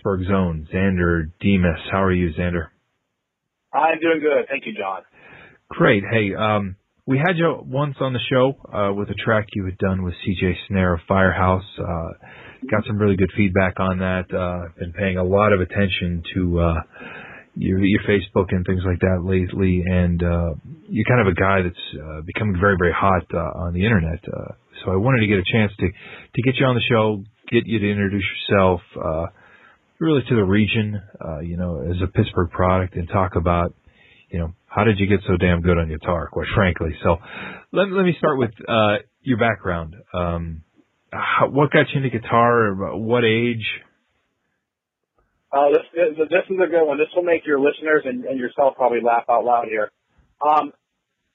Pittsburgh's own Xander Demos. How are you, Xander? I'm doing good. Thank you, John. Great. Hey, um, we had you once on the show uh, with a track you had done with CJ Snare of Firehouse. Uh, got some really good feedback on that. Uh, been paying a lot of attention to uh, your, your Facebook and things like that lately, and uh, you're kind of a guy that's uh, becoming very, very hot uh, on the internet. Uh, so I wanted to get a chance to to get you on the show, get you to introduce yourself, uh, really to the region, uh, you know, as a Pittsburgh product, and talk about, you know, how did you get so damn good on guitar, quite frankly. So let let me start with uh, your background. Um, how, what got you into guitar? What age? Uh, this, this this is a good one. This will make your listeners and, and yourself probably laugh out loud here. Um,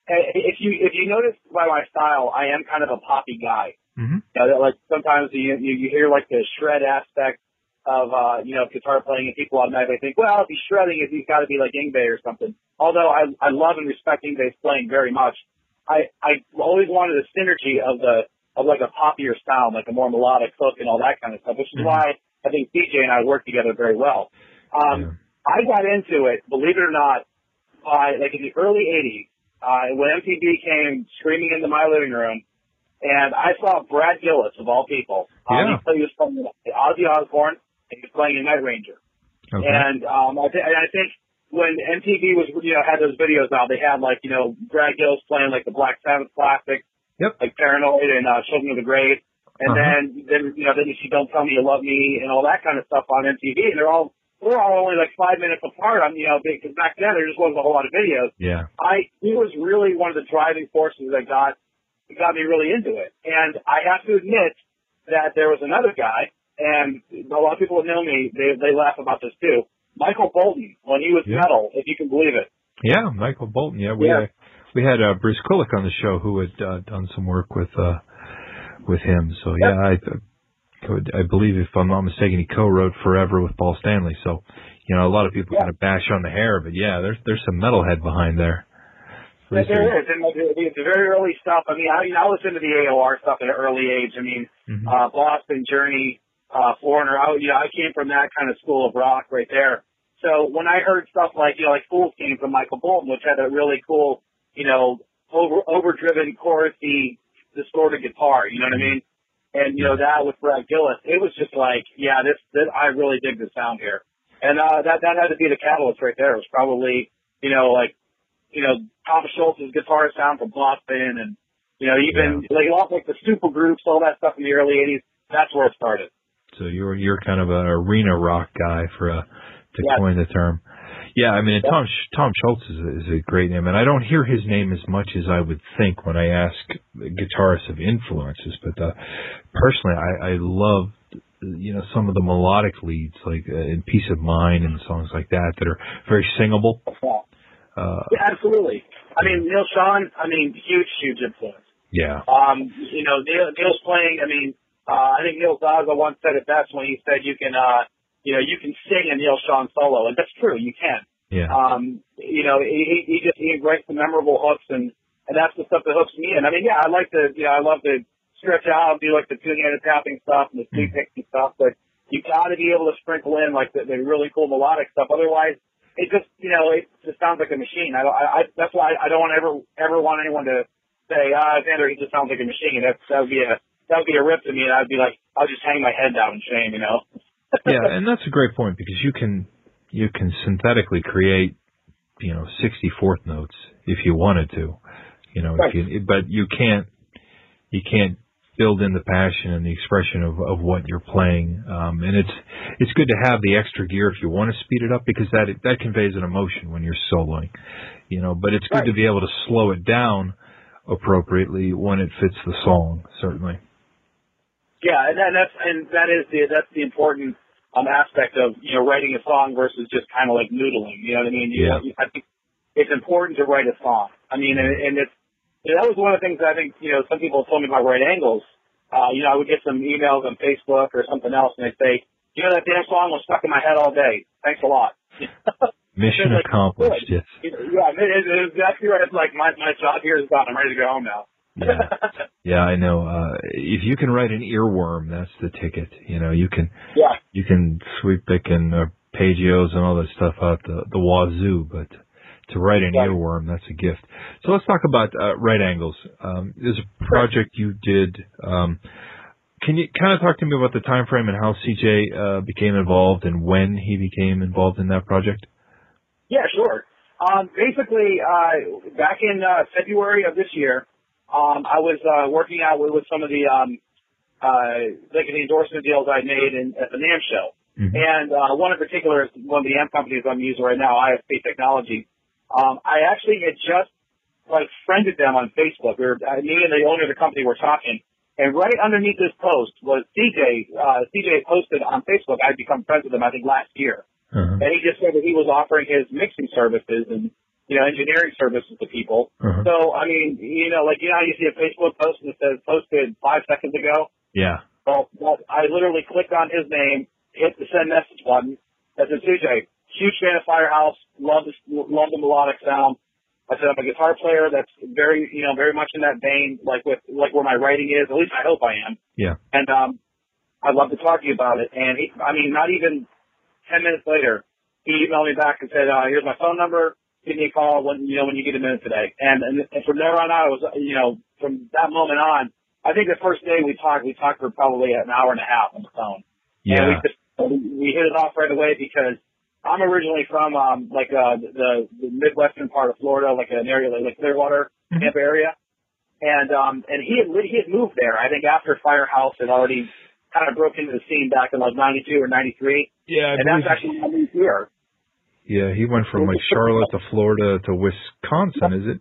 if you if you notice by my style, I am kind of a poppy guy. Mm-hmm. You know, like sometimes you, you you hear like the shred aspect of uh you know guitar playing, and people automatically think, well, if he's shredding, it, he's got to be like Yngwie or something. Although I I love and respect Yngwie's playing very much, I I always wanted a synergy of the of like a poppier style, like a more melodic hook and all that kind of stuff, which is Mm-hmm. why I think CJ and I work together very well. Um, Yeah. I got into it, believe it or not, by like in the early '80s uh, when MTV came screaming into my living room, and I saw Brad Gillis of all people. Um, Yeah. he, he was playing Ozzy Osbourne, and he was playing a Night Ranger. Okay. And um, I, th- and I think when MTV was, you know, had those videos out, they had like, you know, Brad Gillis playing like the Black Sabbath classics, Yep. like Paranoid and uh, Children of the Grave, and Uh-huh. then then you know then you see Don't Tell Me You Love Me and all that kind of stuff on MTV, and they're all they're all only like five minutes apart. On you know because back then there just wasn't a whole lot of videos. Yeah. I he was really one of the driving forces that got got me really into it. And I have to admit that there was another guy, and a lot of people that know me, they they laugh about this too. Michael Bolton, when he was Yeah. metal, if you can believe it. Yeah, Michael Bolton. Yeah, we Yeah. Uh, we had uh, Bruce Kulick on the show who had uh, done some work with uh, with him. So yeah, I could, I believe if I'm not mistaken, he co-wrote Forever with Paul Stanley. So you know, a lot of people Yeah. kind of bash on the hair, but yeah, there's there's some metalhead behind there. Yeah, there is, and the very early stuff. I mean, I, know, I listened to the AOR stuff at an early age. I mean, Mhm. uh, Boston, Journey, uh, Foreigner. I, you know, I came from that kind of school of rock right there. So when I heard stuff like, you know, like Fools came from Michael Bolton, which had a really cool, you know, over overdriven chorusy, distorted guitar. You know what I mean? And you know that with Brad Gillis, it was just like, yeah, this, this I really dig the sound here. And uh, that that had to be the catalyst right there. It was probably, you know, like you know, Tom Scholz's guitar sound from Boston and, you know, even like all like the super groups, all that stuff in the early 80s. That's where it started. So you're you're kind of an arena rock guy for a to Yes. coin the term. Yeah, I mean and Tom Tom Scholz is a, is a great name, and I don't hear his name as much as I would think when I ask guitarists of influences. But uh, personally, I, I love you know some of the melodic leads like uh, in Peace of Mind and songs like that that are very singable. Uh, Yeah, absolutely. I mean, Neal Schon, I mean, huge, huge influence. yeah, Um, you know, Neal, Neal's playing, I mean, uh, I think Neil Zaza once said it best when he said you can, uh, you know, you can sing a Neal Schon solo, and that's true, you can. yeah, Um, you know, he, he just, he embraced the memorable hooks and, and that's the stuff that hooks me in. I mean, yeah, I like to, you know, I love to stretch out and do like the two-handed tapping stuff and the sweep picking stuff, but you gotta be able to sprinkle in like the, the really cool melodic stuff. Otherwise, it just, you know, it just sounds like a machine. I, I, I that's why I don't want ever, ever want anyone to say, ah, Xander, he just sounds like a machine. That, that would be a, that would be a rip to me and I'd be like, I'll just hang my head down in shame, you know? yeah, and that's a great point because you can you can synthetically create you know 64th notes if you wanted to, you know, Right. if you, but you can't you can't build in the passion and the expression of of what you're playing. Um, and it's it's good to have the extra gear if you want to speed it up because that that conveys an emotion when you're soloing, you know. But it's good Right. to be able to slow it down appropriately when it fits the song. Certainly. Yeah, and that, that's and that is the that's the important um aspect of you know writing a song versus just kind of like noodling. You know what I mean? You, Yeah. you- I think it's important to write a song. I mean, and, and it's you know, that was one of the things that I think you know some people told me about right angles. Uh, you know, I would get some emails on Facebook or something else, and they'd say, you know, that damn song was stuck in my head all day. Thanks a lot. Mission Like, accomplished. good. Yes. Yeah, it, it, it's exactly right. It's like my my job here is done. I'm ready to go home now. Yeah, yeah, I know. Uh, if you can write an earworm, that's the ticket. You know, you can Yeah. you can sweep pick and arpeggios and all that stuff out the the wazoo, but to write an Right. earworm, that's a gift. So let's talk about uh, right angles. Um, there's a project you did. Um, can you kind of talk to me about the time frame and how CJ uh, became involved and when he became involved in that project? Yeah, sure. Um, basically, uh, back in uh, February of this year, um, I was uh, working out with, with some of the um, uh, like the endorsement deals I made in, at the NAMM show, and uh, one in particular is one of the amp companies I'm using right now, ISP Technology. Um, I actually had just like friended them on Facebook. We were uh, me and the owner of the company were talking, and right underneath this post was CJ. Uh, CJ posted on Facebook. I'd become friends with him, I think, last year. Uh-huh. And he just said that he was offering his mixing services and, you know, engineering services to people. Uh-huh. So, I mean, you know, like, you know how you see a Facebook post that says posted five seconds ago? Yeah. Well, well, I literally clicked on his name, hit the send message button. I said, CJ, huge fan of Firehouse, love the, love the melodic sound. I said, I'm a guitar player that's very, you know, very much in that vein, like with, like where my writing is. At least I hope I am. Yeah. And, um, I'd love to talk to you about it. And he, I mean, not even 10 minutes later, he emailed me back and said, uh, here's my phone number. Give me a call when, you know, when you get a minute today. And, and, and from there on out, it was, you know, from that moment on, I think the first day we talked, we talked for probably an hour and a half on the phone. And we Yeah. just, we hit it off right away because I'm originally from, um, like, uh, the, the Midwestern part of Florida, like an area like, like Clearwater, Tampa area. And, um, and he had, he had moved there, I think after Firehouse had already kind of broke into the scene back in like 92 or 93. Yeah, I and that's actually how he's here. Yeah, he went from like Charlotte to Florida to Wisconsin, is it?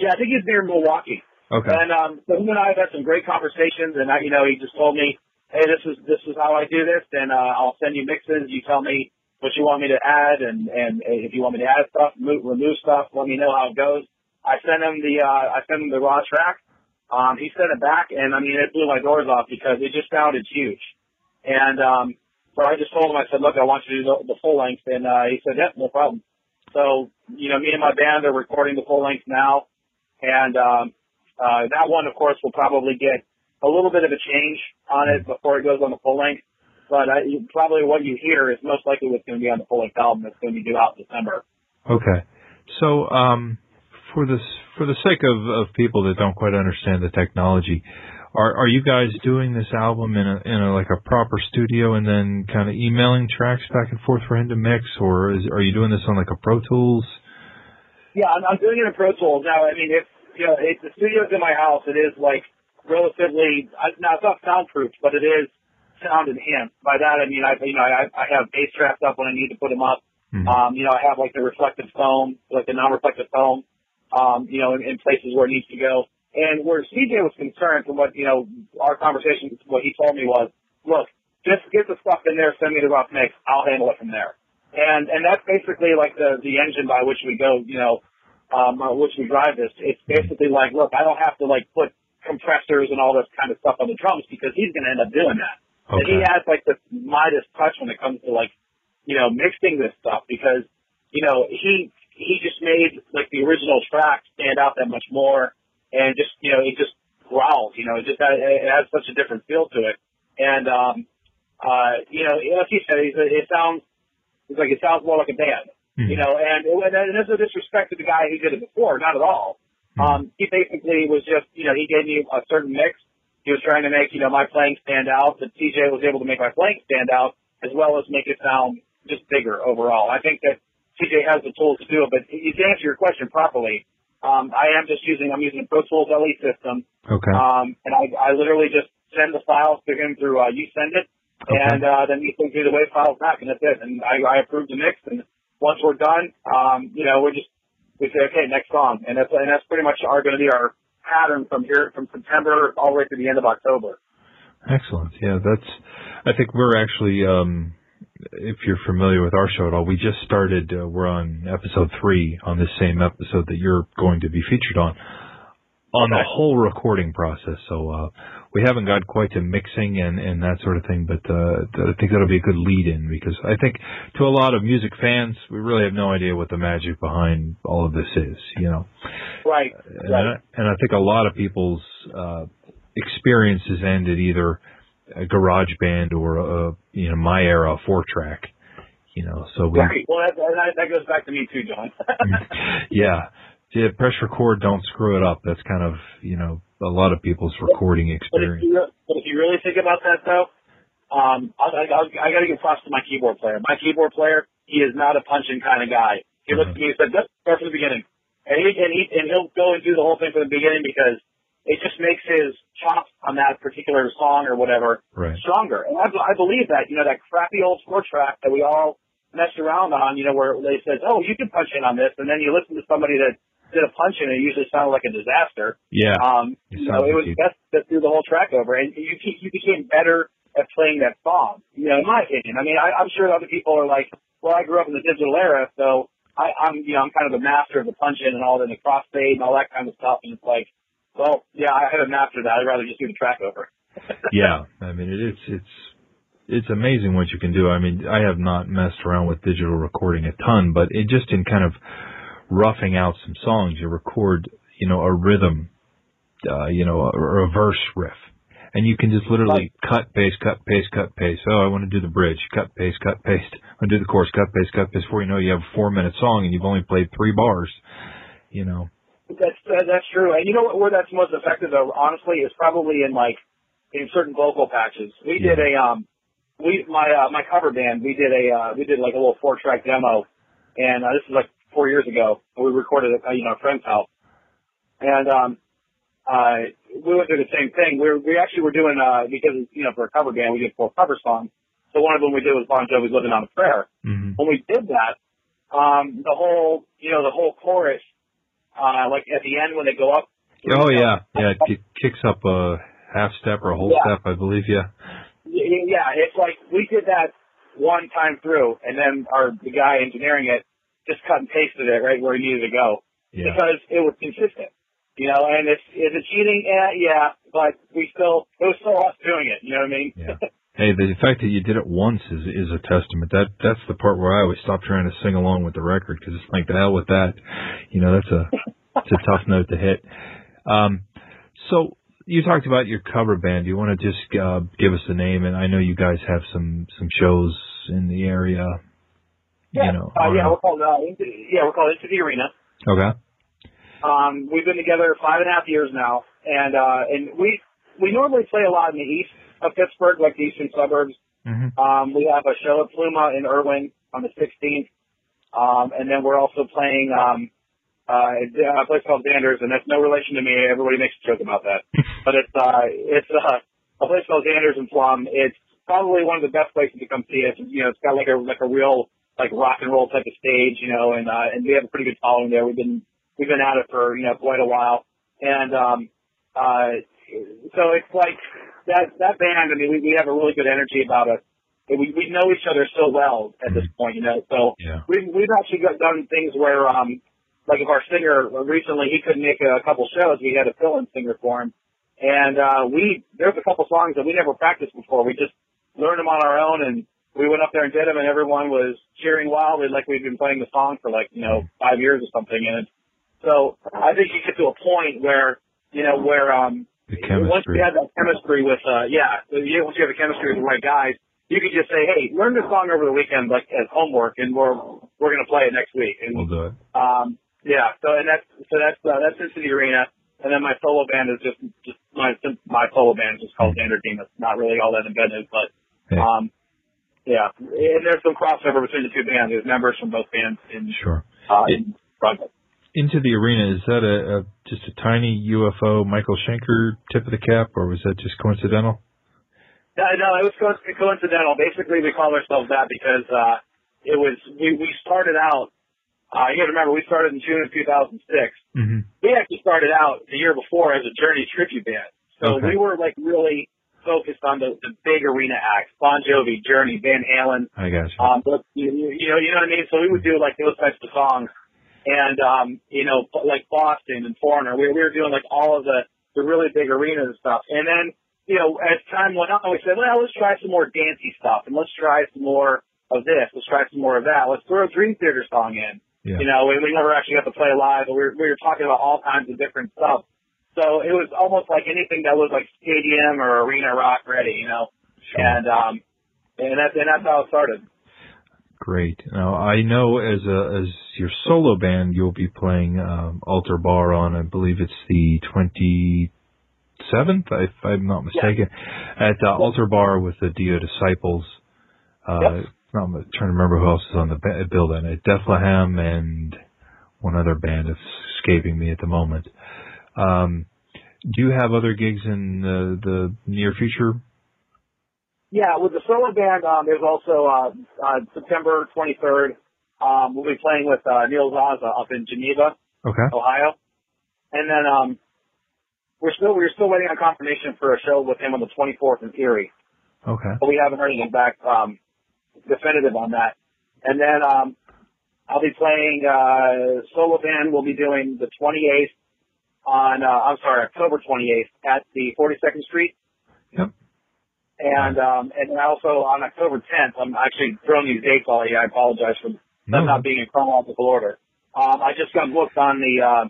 Yeah, I think he's near Milwaukee. Okay. And um, so him and I have had some great conversations, and I, you know, he just told me, "Hey, this is this is how I do this, and uh, I'll send you mixes. You tell me what you want me to add, and and if you want me to add stuff, move, remove stuff, let me know how it goes." I sent him the uh, I sent him the raw track. Um, he sent it back, and I mean, it blew my doors off because it just sounded huge. And um, so I just told him, I said, "Look, I want you to do the, the full length," and uh, he said, "Yep, no problem." So you know, me and my band are recording the full length now, and um, uh, that one, of course, will probably get a little bit of a change on it before it goes on the full length. But uh, you, probably what you hear is most likely what's going to be on the full length album that's going to be due out in December. Okay. So, um, for this, for the sake of, of people that don't quite understand the technology, are are you guys doing this album in a in a like a proper studio and then kind of emailing tracks back and forth for him to mix, or is are you doing this on like a Pro Tools? Yeah, I'm, I'm doing it in Pro Tools now. I mean, if you know, if the studio's in my house, it is like relatively. I, now it's not soundproof, but it is sound enhanced. By that I mean I you know I I have bass traps up when I need to put them up. Um, you know, I have like the reflective foam, like the non-reflective foam, um, you know, in, in places where it needs to go. And where CJ was concerned from what, you know, our conversation, what he told me was, look, just get the stuff in there, send me the rough mix, I'll handle it from there. And, and that's basically like the, the engine by which we go, you know, um, which we drive this. It's basically like, look, I don't have to like put compressors and all this kind of stuff on the drums because he's going to end up doing that. And he has like this Midas touch when it comes to like, you know, mixing this stuff because, you know, he, he just made like the original track stand out that much more and just, you know, it just growls, you know, it just, it has such a different feel to it. And, um, uh, you know, like he said, he's, it sounds, it's like it sounds more like a band, you know, and, and there's no disrespect to the guy who did it before, not at all. Um, he basically was just, you know, he gave me a certain mix. He was trying to make, you know, my playing stand out, but CJ was able to make my playing stand out as well as make it sound just bigger overall. I think that CJ has the tools to do it, but to answer your question properly, um, I am just using, I'm using a Pro Tools LE system. Okay. Um, and I, I literally just send the files to him through, uh, YouSendIt, and, uh, then he sends me the WAV files back, and that's it. And I, I approve the mix, and once we're done, um, you know, we're just, we say, okay, next song. And that's, and that's pretty much our, going to be our pattern from here, from September all the way to the end of October. Excellent. Yeah, that's. I think we're actually, um, if you're familiar with our show at all, we just started. Uh, we're on episode three on this same episode that you're going to be featured on, on the whole recording process. So uh, we haven't got quite to mixing and and that sort of thing, but uh, I think that'll be a good lead in because I think to a lot of music fans, we really have no idea what the magic behind all of this is. You know, right? And, right. I, and I think a lot of people's uh, experiences ended either a garage band or a you know my era four track. You know, so we. Right. Well, that, that, that goes back to me too, John. yeah. Yeah, press record, don't screw it up. That's kind of, you know, a lot of people's recording experience. But if you, but if you really think about that, though, um, I, I, I got to give props to my keyboard player. My keyboard player, he is not a punching kind of guy. He looked at me and said, "Let's start from the beginning," and he and he and he'll go and do the whole thing from the beginning because it just makes his chops on that particular song or whatever right. stronger. And I, I believe that, you know, that crappy old score track that we all messed around on, you know, where they said, "Oh, you can punch in on this," and then you listen to somebody that did a punch in, and it usually sounded like a disaster. Yeah. Um, It you know, it was you- best to do the whole track over, and you you became better at playing that song. You know, in my opinion. I mean, I, I'm sure other people are like, "Well, I grew up in the digital era, so I, I'm, you know, I'm kind of a master of the punch in and all the crossfade and all that kind of stuff." And it's like, well, yeah, I haven't mastered that. I'd rather just do the track over. yeah, I mean, it's it's it's amazing what you can do. I mean, I have not messed around with digital recording a ton, but it just in kind of roughing out some songs, you record, you know, a rhythm, uh, you know, a, a verse riff. And you can just literally cut, paste, cut, paste, cut, paste. Oh, I want to do the bridge. Cut, paste, cut, paste. I want to do the chorus. Cut, paste, cut, paste. Before you know, it, you have a four minute song and you've only played three bars. You know. That's uh, that's true. And you know what, where that's most effective though, honestly, is probably in like in certain vocal patches. We did a um we my uh, my cover band, we did a uh, we did like a little four track demo and uh, this is like four years ago. We recorded it at you know a friend's house. And um uh we went through the same thing. We were, we actually were doing uh because you know for a cover band we did four cover songs. So one of them we did was Bon Jovi's Living on a Prayer. Mm-hmm. When we did that, um the whole you know the whole chorus uh, like at the end when they go up. Oh yeah, yeah. It kicks up a half step or a whole Yeah. step, I believe. Yeah. Yeah, it's like we did that one time through, and then our the guy engineering it just cut and pasted it right where he needed to go Yeah. because it was consistent. You know, and it's is it cheating? Yeah, yeah, but we still it was still us doing it. You know what I mean? Yeah. Hey, the fact that you did it once is is a testament. That that's the part where I always stop trying to sing along with the record because it's like the hell with that. You know, that's a it's a tough note to hit. Um, so you talked about your cover band. Do you want to just uh, give us the name? And I know you guys have some some shows in the area. yeah, You know. uh, yeah, around- we're called uh, into, yeah we're called into the arena. Okay. Um, we've been together five and a half years now, and uh, and we we normally play a lot in the east of Pittsburgh, like the eastern suburbs. Mm-hmm. Um, we have a show at Pluma in Irwin on the 16th, um, and then we're also playing um, uh, a place called Xander's, and that's no relation to me. Everybody makes a joke about that, but it's uh, it's uh, a place called Xander's in Plum. It's probably one of the best places to come see us. You know, it's got like a like a real like rock and roll type of stage, you know, and uh, and we have a pretty good following there. We've been we've been at it for you know quite a while, and um, uh, so it's like that that band. I mean, we, we have a really good energy about us. And We we know each other so well at this point, you know. So Yeah. we've we've actually got done things where um like if our singer recently he couldn't make a couple shows, we had a fill-in singer for him, and uh we there's a couple songs that we never practiced before. We just learned them on our own, and we went up there and did them, and everyone was cheering wildly like we'd been playing the song for like you know five years or something. And so I think you get to a point where you know where um The once you have that chemistry with uh yeah you- once you have a chemistry with the right guys you could just say hey learn this song over the weekend like as homework and we're we're gonna play it next week and We'll do it. um yeah so and that's so that's uh, that's into the arena and then my solo band is just just my my solo band is just called Xander Team it's not really all that inventive but Hey. um yeah and there's some crossover between the two bands there's members from both bands in Sure. uh It- in. Into the arena is that a, a just a tiny UFO Michael Schenker tip of the cap, or was that just coincidental? No, no, it was co- coincidental. Basically, we call ourselves that because uh, it was we we started out. Uh, you got to remember, we started in June of 2006. Mm-hmm. We actually started out the year before as a Journey tribute band, so Okay. we were like really focused on the, the big arena acts: Bon Jovi, Journey, Van Halen. I got you. Um, but you, you you know, you know what I mean. So we would do like those types of songs, and um, you know, like Boston and Foreigner. We, we were doing like all of the the really big arenas and stuff. And then you know, as time went on, we said, well, let's try some more dancey stuff and let's try some more of this. Let's try some more of that. Let's throw a Dream Theater song in. Yeah. You know, we, we never actually got to play live, but we were, we were talking about all kinds of different stuff. So it was almost like anything that was like stadium or arena rock ready, you know. Sure. And um, and that's and that's how it started. Great. Now I know as a as your solo band, you'll be playing um, Altar Bar on, I believe it's the twenty seventh, if I'm not mistaken, at uh, Altar Bar with the Dio Disciples. Uh, Yep. I'm trying to remember who else is on the ba- bill then. Uh, Bethlehem and one other band that's escaping me at the moment. Um, do you have other gigs in the, the near future? Yeah, with the solo band, um, there's also uh, uh, September 23rd. Um, we'll be playing with uh, Neil Zaza up in Geneva, Okay. Ohio, and then um, we're still we're still waiting on confirmation for a show with him on the 24th in Erie, Okay. but we haven't heard anything back um, definitive on that. And then um, I'll be playing uh, solo band. We'll be doing the 28th on uh, I'm sorry October 28th at the 42nd Street. Yep. And um, and also on October 10th, I'm actually throwing these dates all you. I apologize for them not being in chronological order. Um, I just got booked on the. Uh,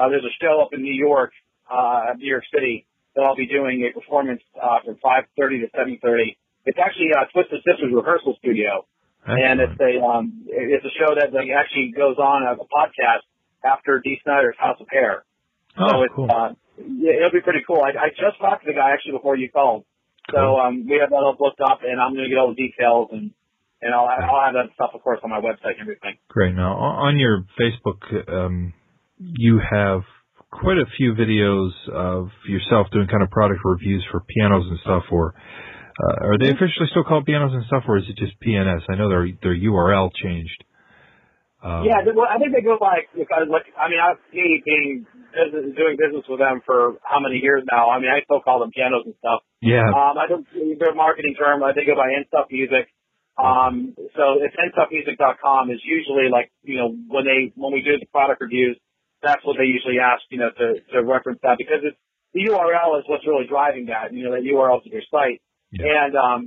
uh, there's a show up in New York, uh, New York City, that I'll be doing a performance uh, from 5:30 to 7:30. It's actually uh, Twisted Sisters rehearsal studio, and it's a um, it's a show that like, actually goes on as a podcast after Dee Snider's House of Hair. Oh, so it's cool. uh, yeah, it'll be pretty cool. I, I just talked to the guy actually before you called, so um, we have that all booked up, and I'm going to get all the details and and I'll I'll have that stuff of course on my website and everything. Great. Now, on your Facebook, um, you have quite a few videos of yourself doing kind of product reviews for pianos and stuff. Or uh, are they officially still called pianos and stuff, or is it just PNS? I know their their URL changed. Um, yeah, well, I think they go by because like I mean I've me being business, doing business with them for how many years now. I mean I still call them pianos and stuff. Yeah. Um, I don't their marketing term. I think go by Instuff Music. Um, so it's nstuffmusic.com is usually like you know when they when we do the product reviews, that's what they usually ask you know to to reference that because it's the URL is what's really driving that. You know that URL to your site, Yeah. and um,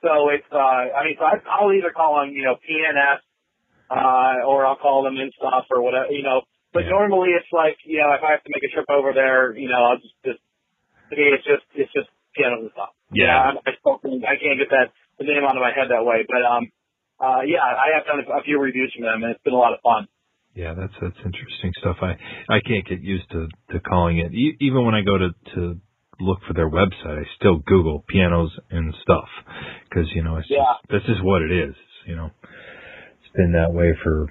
so it's uh, I mean so I, I'll either call them you know PNS uh, or I'll call them in stuff or whatever, you know. But normally it's like, you know, if I have to make a trip over there, you know, I'll just, just to me, it's just, it's just pianos and stuff. Yeah. I, I, still think- I can't get that, the name out of my head that way. But, um, uh, yeah, I have done a, few reviews from them and it's been a lot of fun. Yeah, that's that's interesting stuff. I I can't get used to to calling it. E- even when I go to to look for their website, I still Google pianos and stuff because you know it's Yeah. just, that's just what it is. You know, been that way for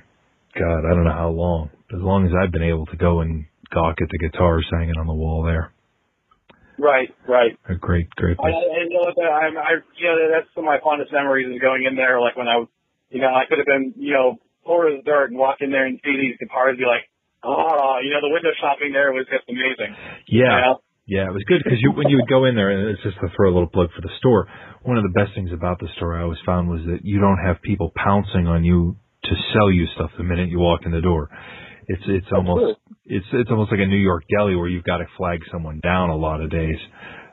God, I don't know how long. As long as I've been able to go and gawk at the guitars hanging on the wall there. Right, right. A great, great I, place. and you know, I'm, I, you know, that's some of my fondest memories is going in there, like when I was, you know, I could have been, you know, poor as dirt and walk in there and see these guitars and be like, oh, you know, the window shopping there was just amazing. Yeah. You know? Yeah, it was good because you, when you would go in there, and it's just to throw a little plug for the store. One of the best things about the store I always found was that you don't have people pouncing on you to sell you stuff the minute you walk in the door. It's it's almost it's it's almost like a New York deli where you've got to flag someone down a lot of days.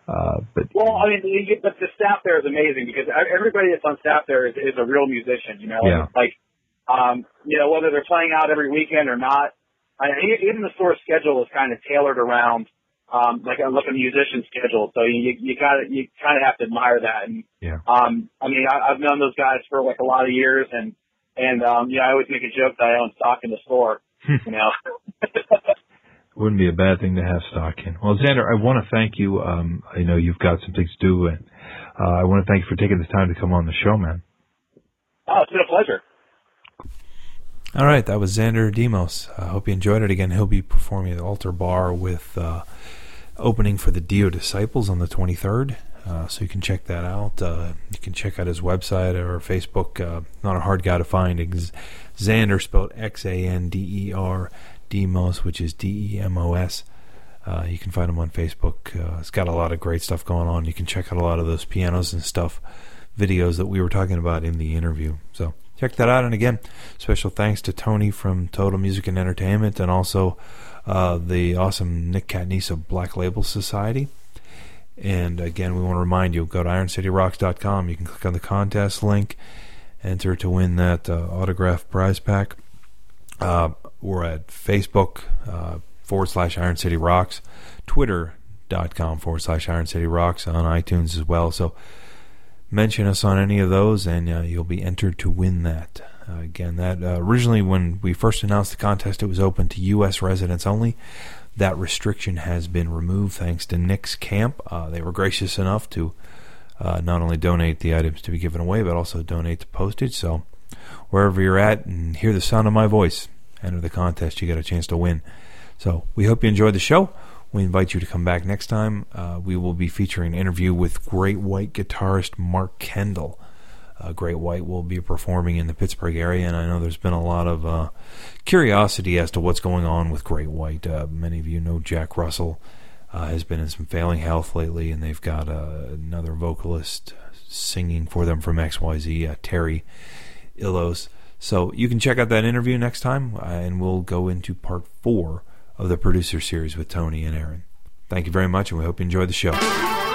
Uh, but Well, I mean, you- but the staff there is amazing because everybody that's on staff there is, is a real musician. You know, Yeah. like, um, you know, whether they're playing out every weekend or not. I, even the store schedule is kind of tailored around, um, like a like a musician schedule. So you you got to you kind of have to admire that. And Yeah. um, I mean, I, I've known those guys for like a lot of years, and and um, yeah, I always make a joke that I own stock in the store. you know. wouldn't be a bad thing to have stock in. Well, Xander, I want to thank you. Um, I know you've got some things to do, and uh, I want to thank you for taking the time to come on the show, man. Oh, it's been a pleasure. All right, that was Xander Demos. I hope you enjoyed it. Again, he'll be performing at the Altar Bar with uh, opening for the Dio Disciples on the 23rd. Uh, so you can check that out. Uh, you can check out his website or Facebook. Uh, not a hard guy to find. Xander spelled X A N D E R Demos, which is D E M O S. Uh, you can find him on Facebook. Uh, it's got a lot of great stuff going on. You can check out a lot of those pianos and stuff videos that we were talking about in the interview. So check that out. And again, special thanks to Tony from Total Music and Entertainment and also uh, the awesome Nick Catanese of Black Label Society. And again, we want to remind you go to IronCityRocks.com. You can click on the contest link, enter to win that uh, autograph prize pack. Uh, we're at Facebook uh, forward slash Iron City Rocks, Twitter.com forward slash Iron City Rocks on iTunes as well. So mention us on any of those, and uh, you'll be entered to win that. Uh, again, that uh, originally when we first announced the contest, it was open to U.S. residents only. That restriction has been removed thanks to Nick's Camp. Uh, they were gracious enough to uh, not only donate the items to be given away, but also donate the postage. So wherever you're at and hear the sound of my voice, enter the contest. You get a chance to win. So we hope you enjoyed the show. We invite you to come back next time. Uh, we will be featuring an interview with great white guitarist Mark Kendall. Uh, Great White will be performing in the Pittsburgh area, and I know there's been a lot of uh, curiosity as to what's going on with Great White. Uh, many of you know Jack Russell uh, has been in some failing health lately, and they've got uh, another vocalist singing for them from XYZ, uh, Terry Ilous. So you can check out that interview next time, and we'll go into part four of the producer series with Tony and Aaron. Thank you very much, and we hope you enjoy the show.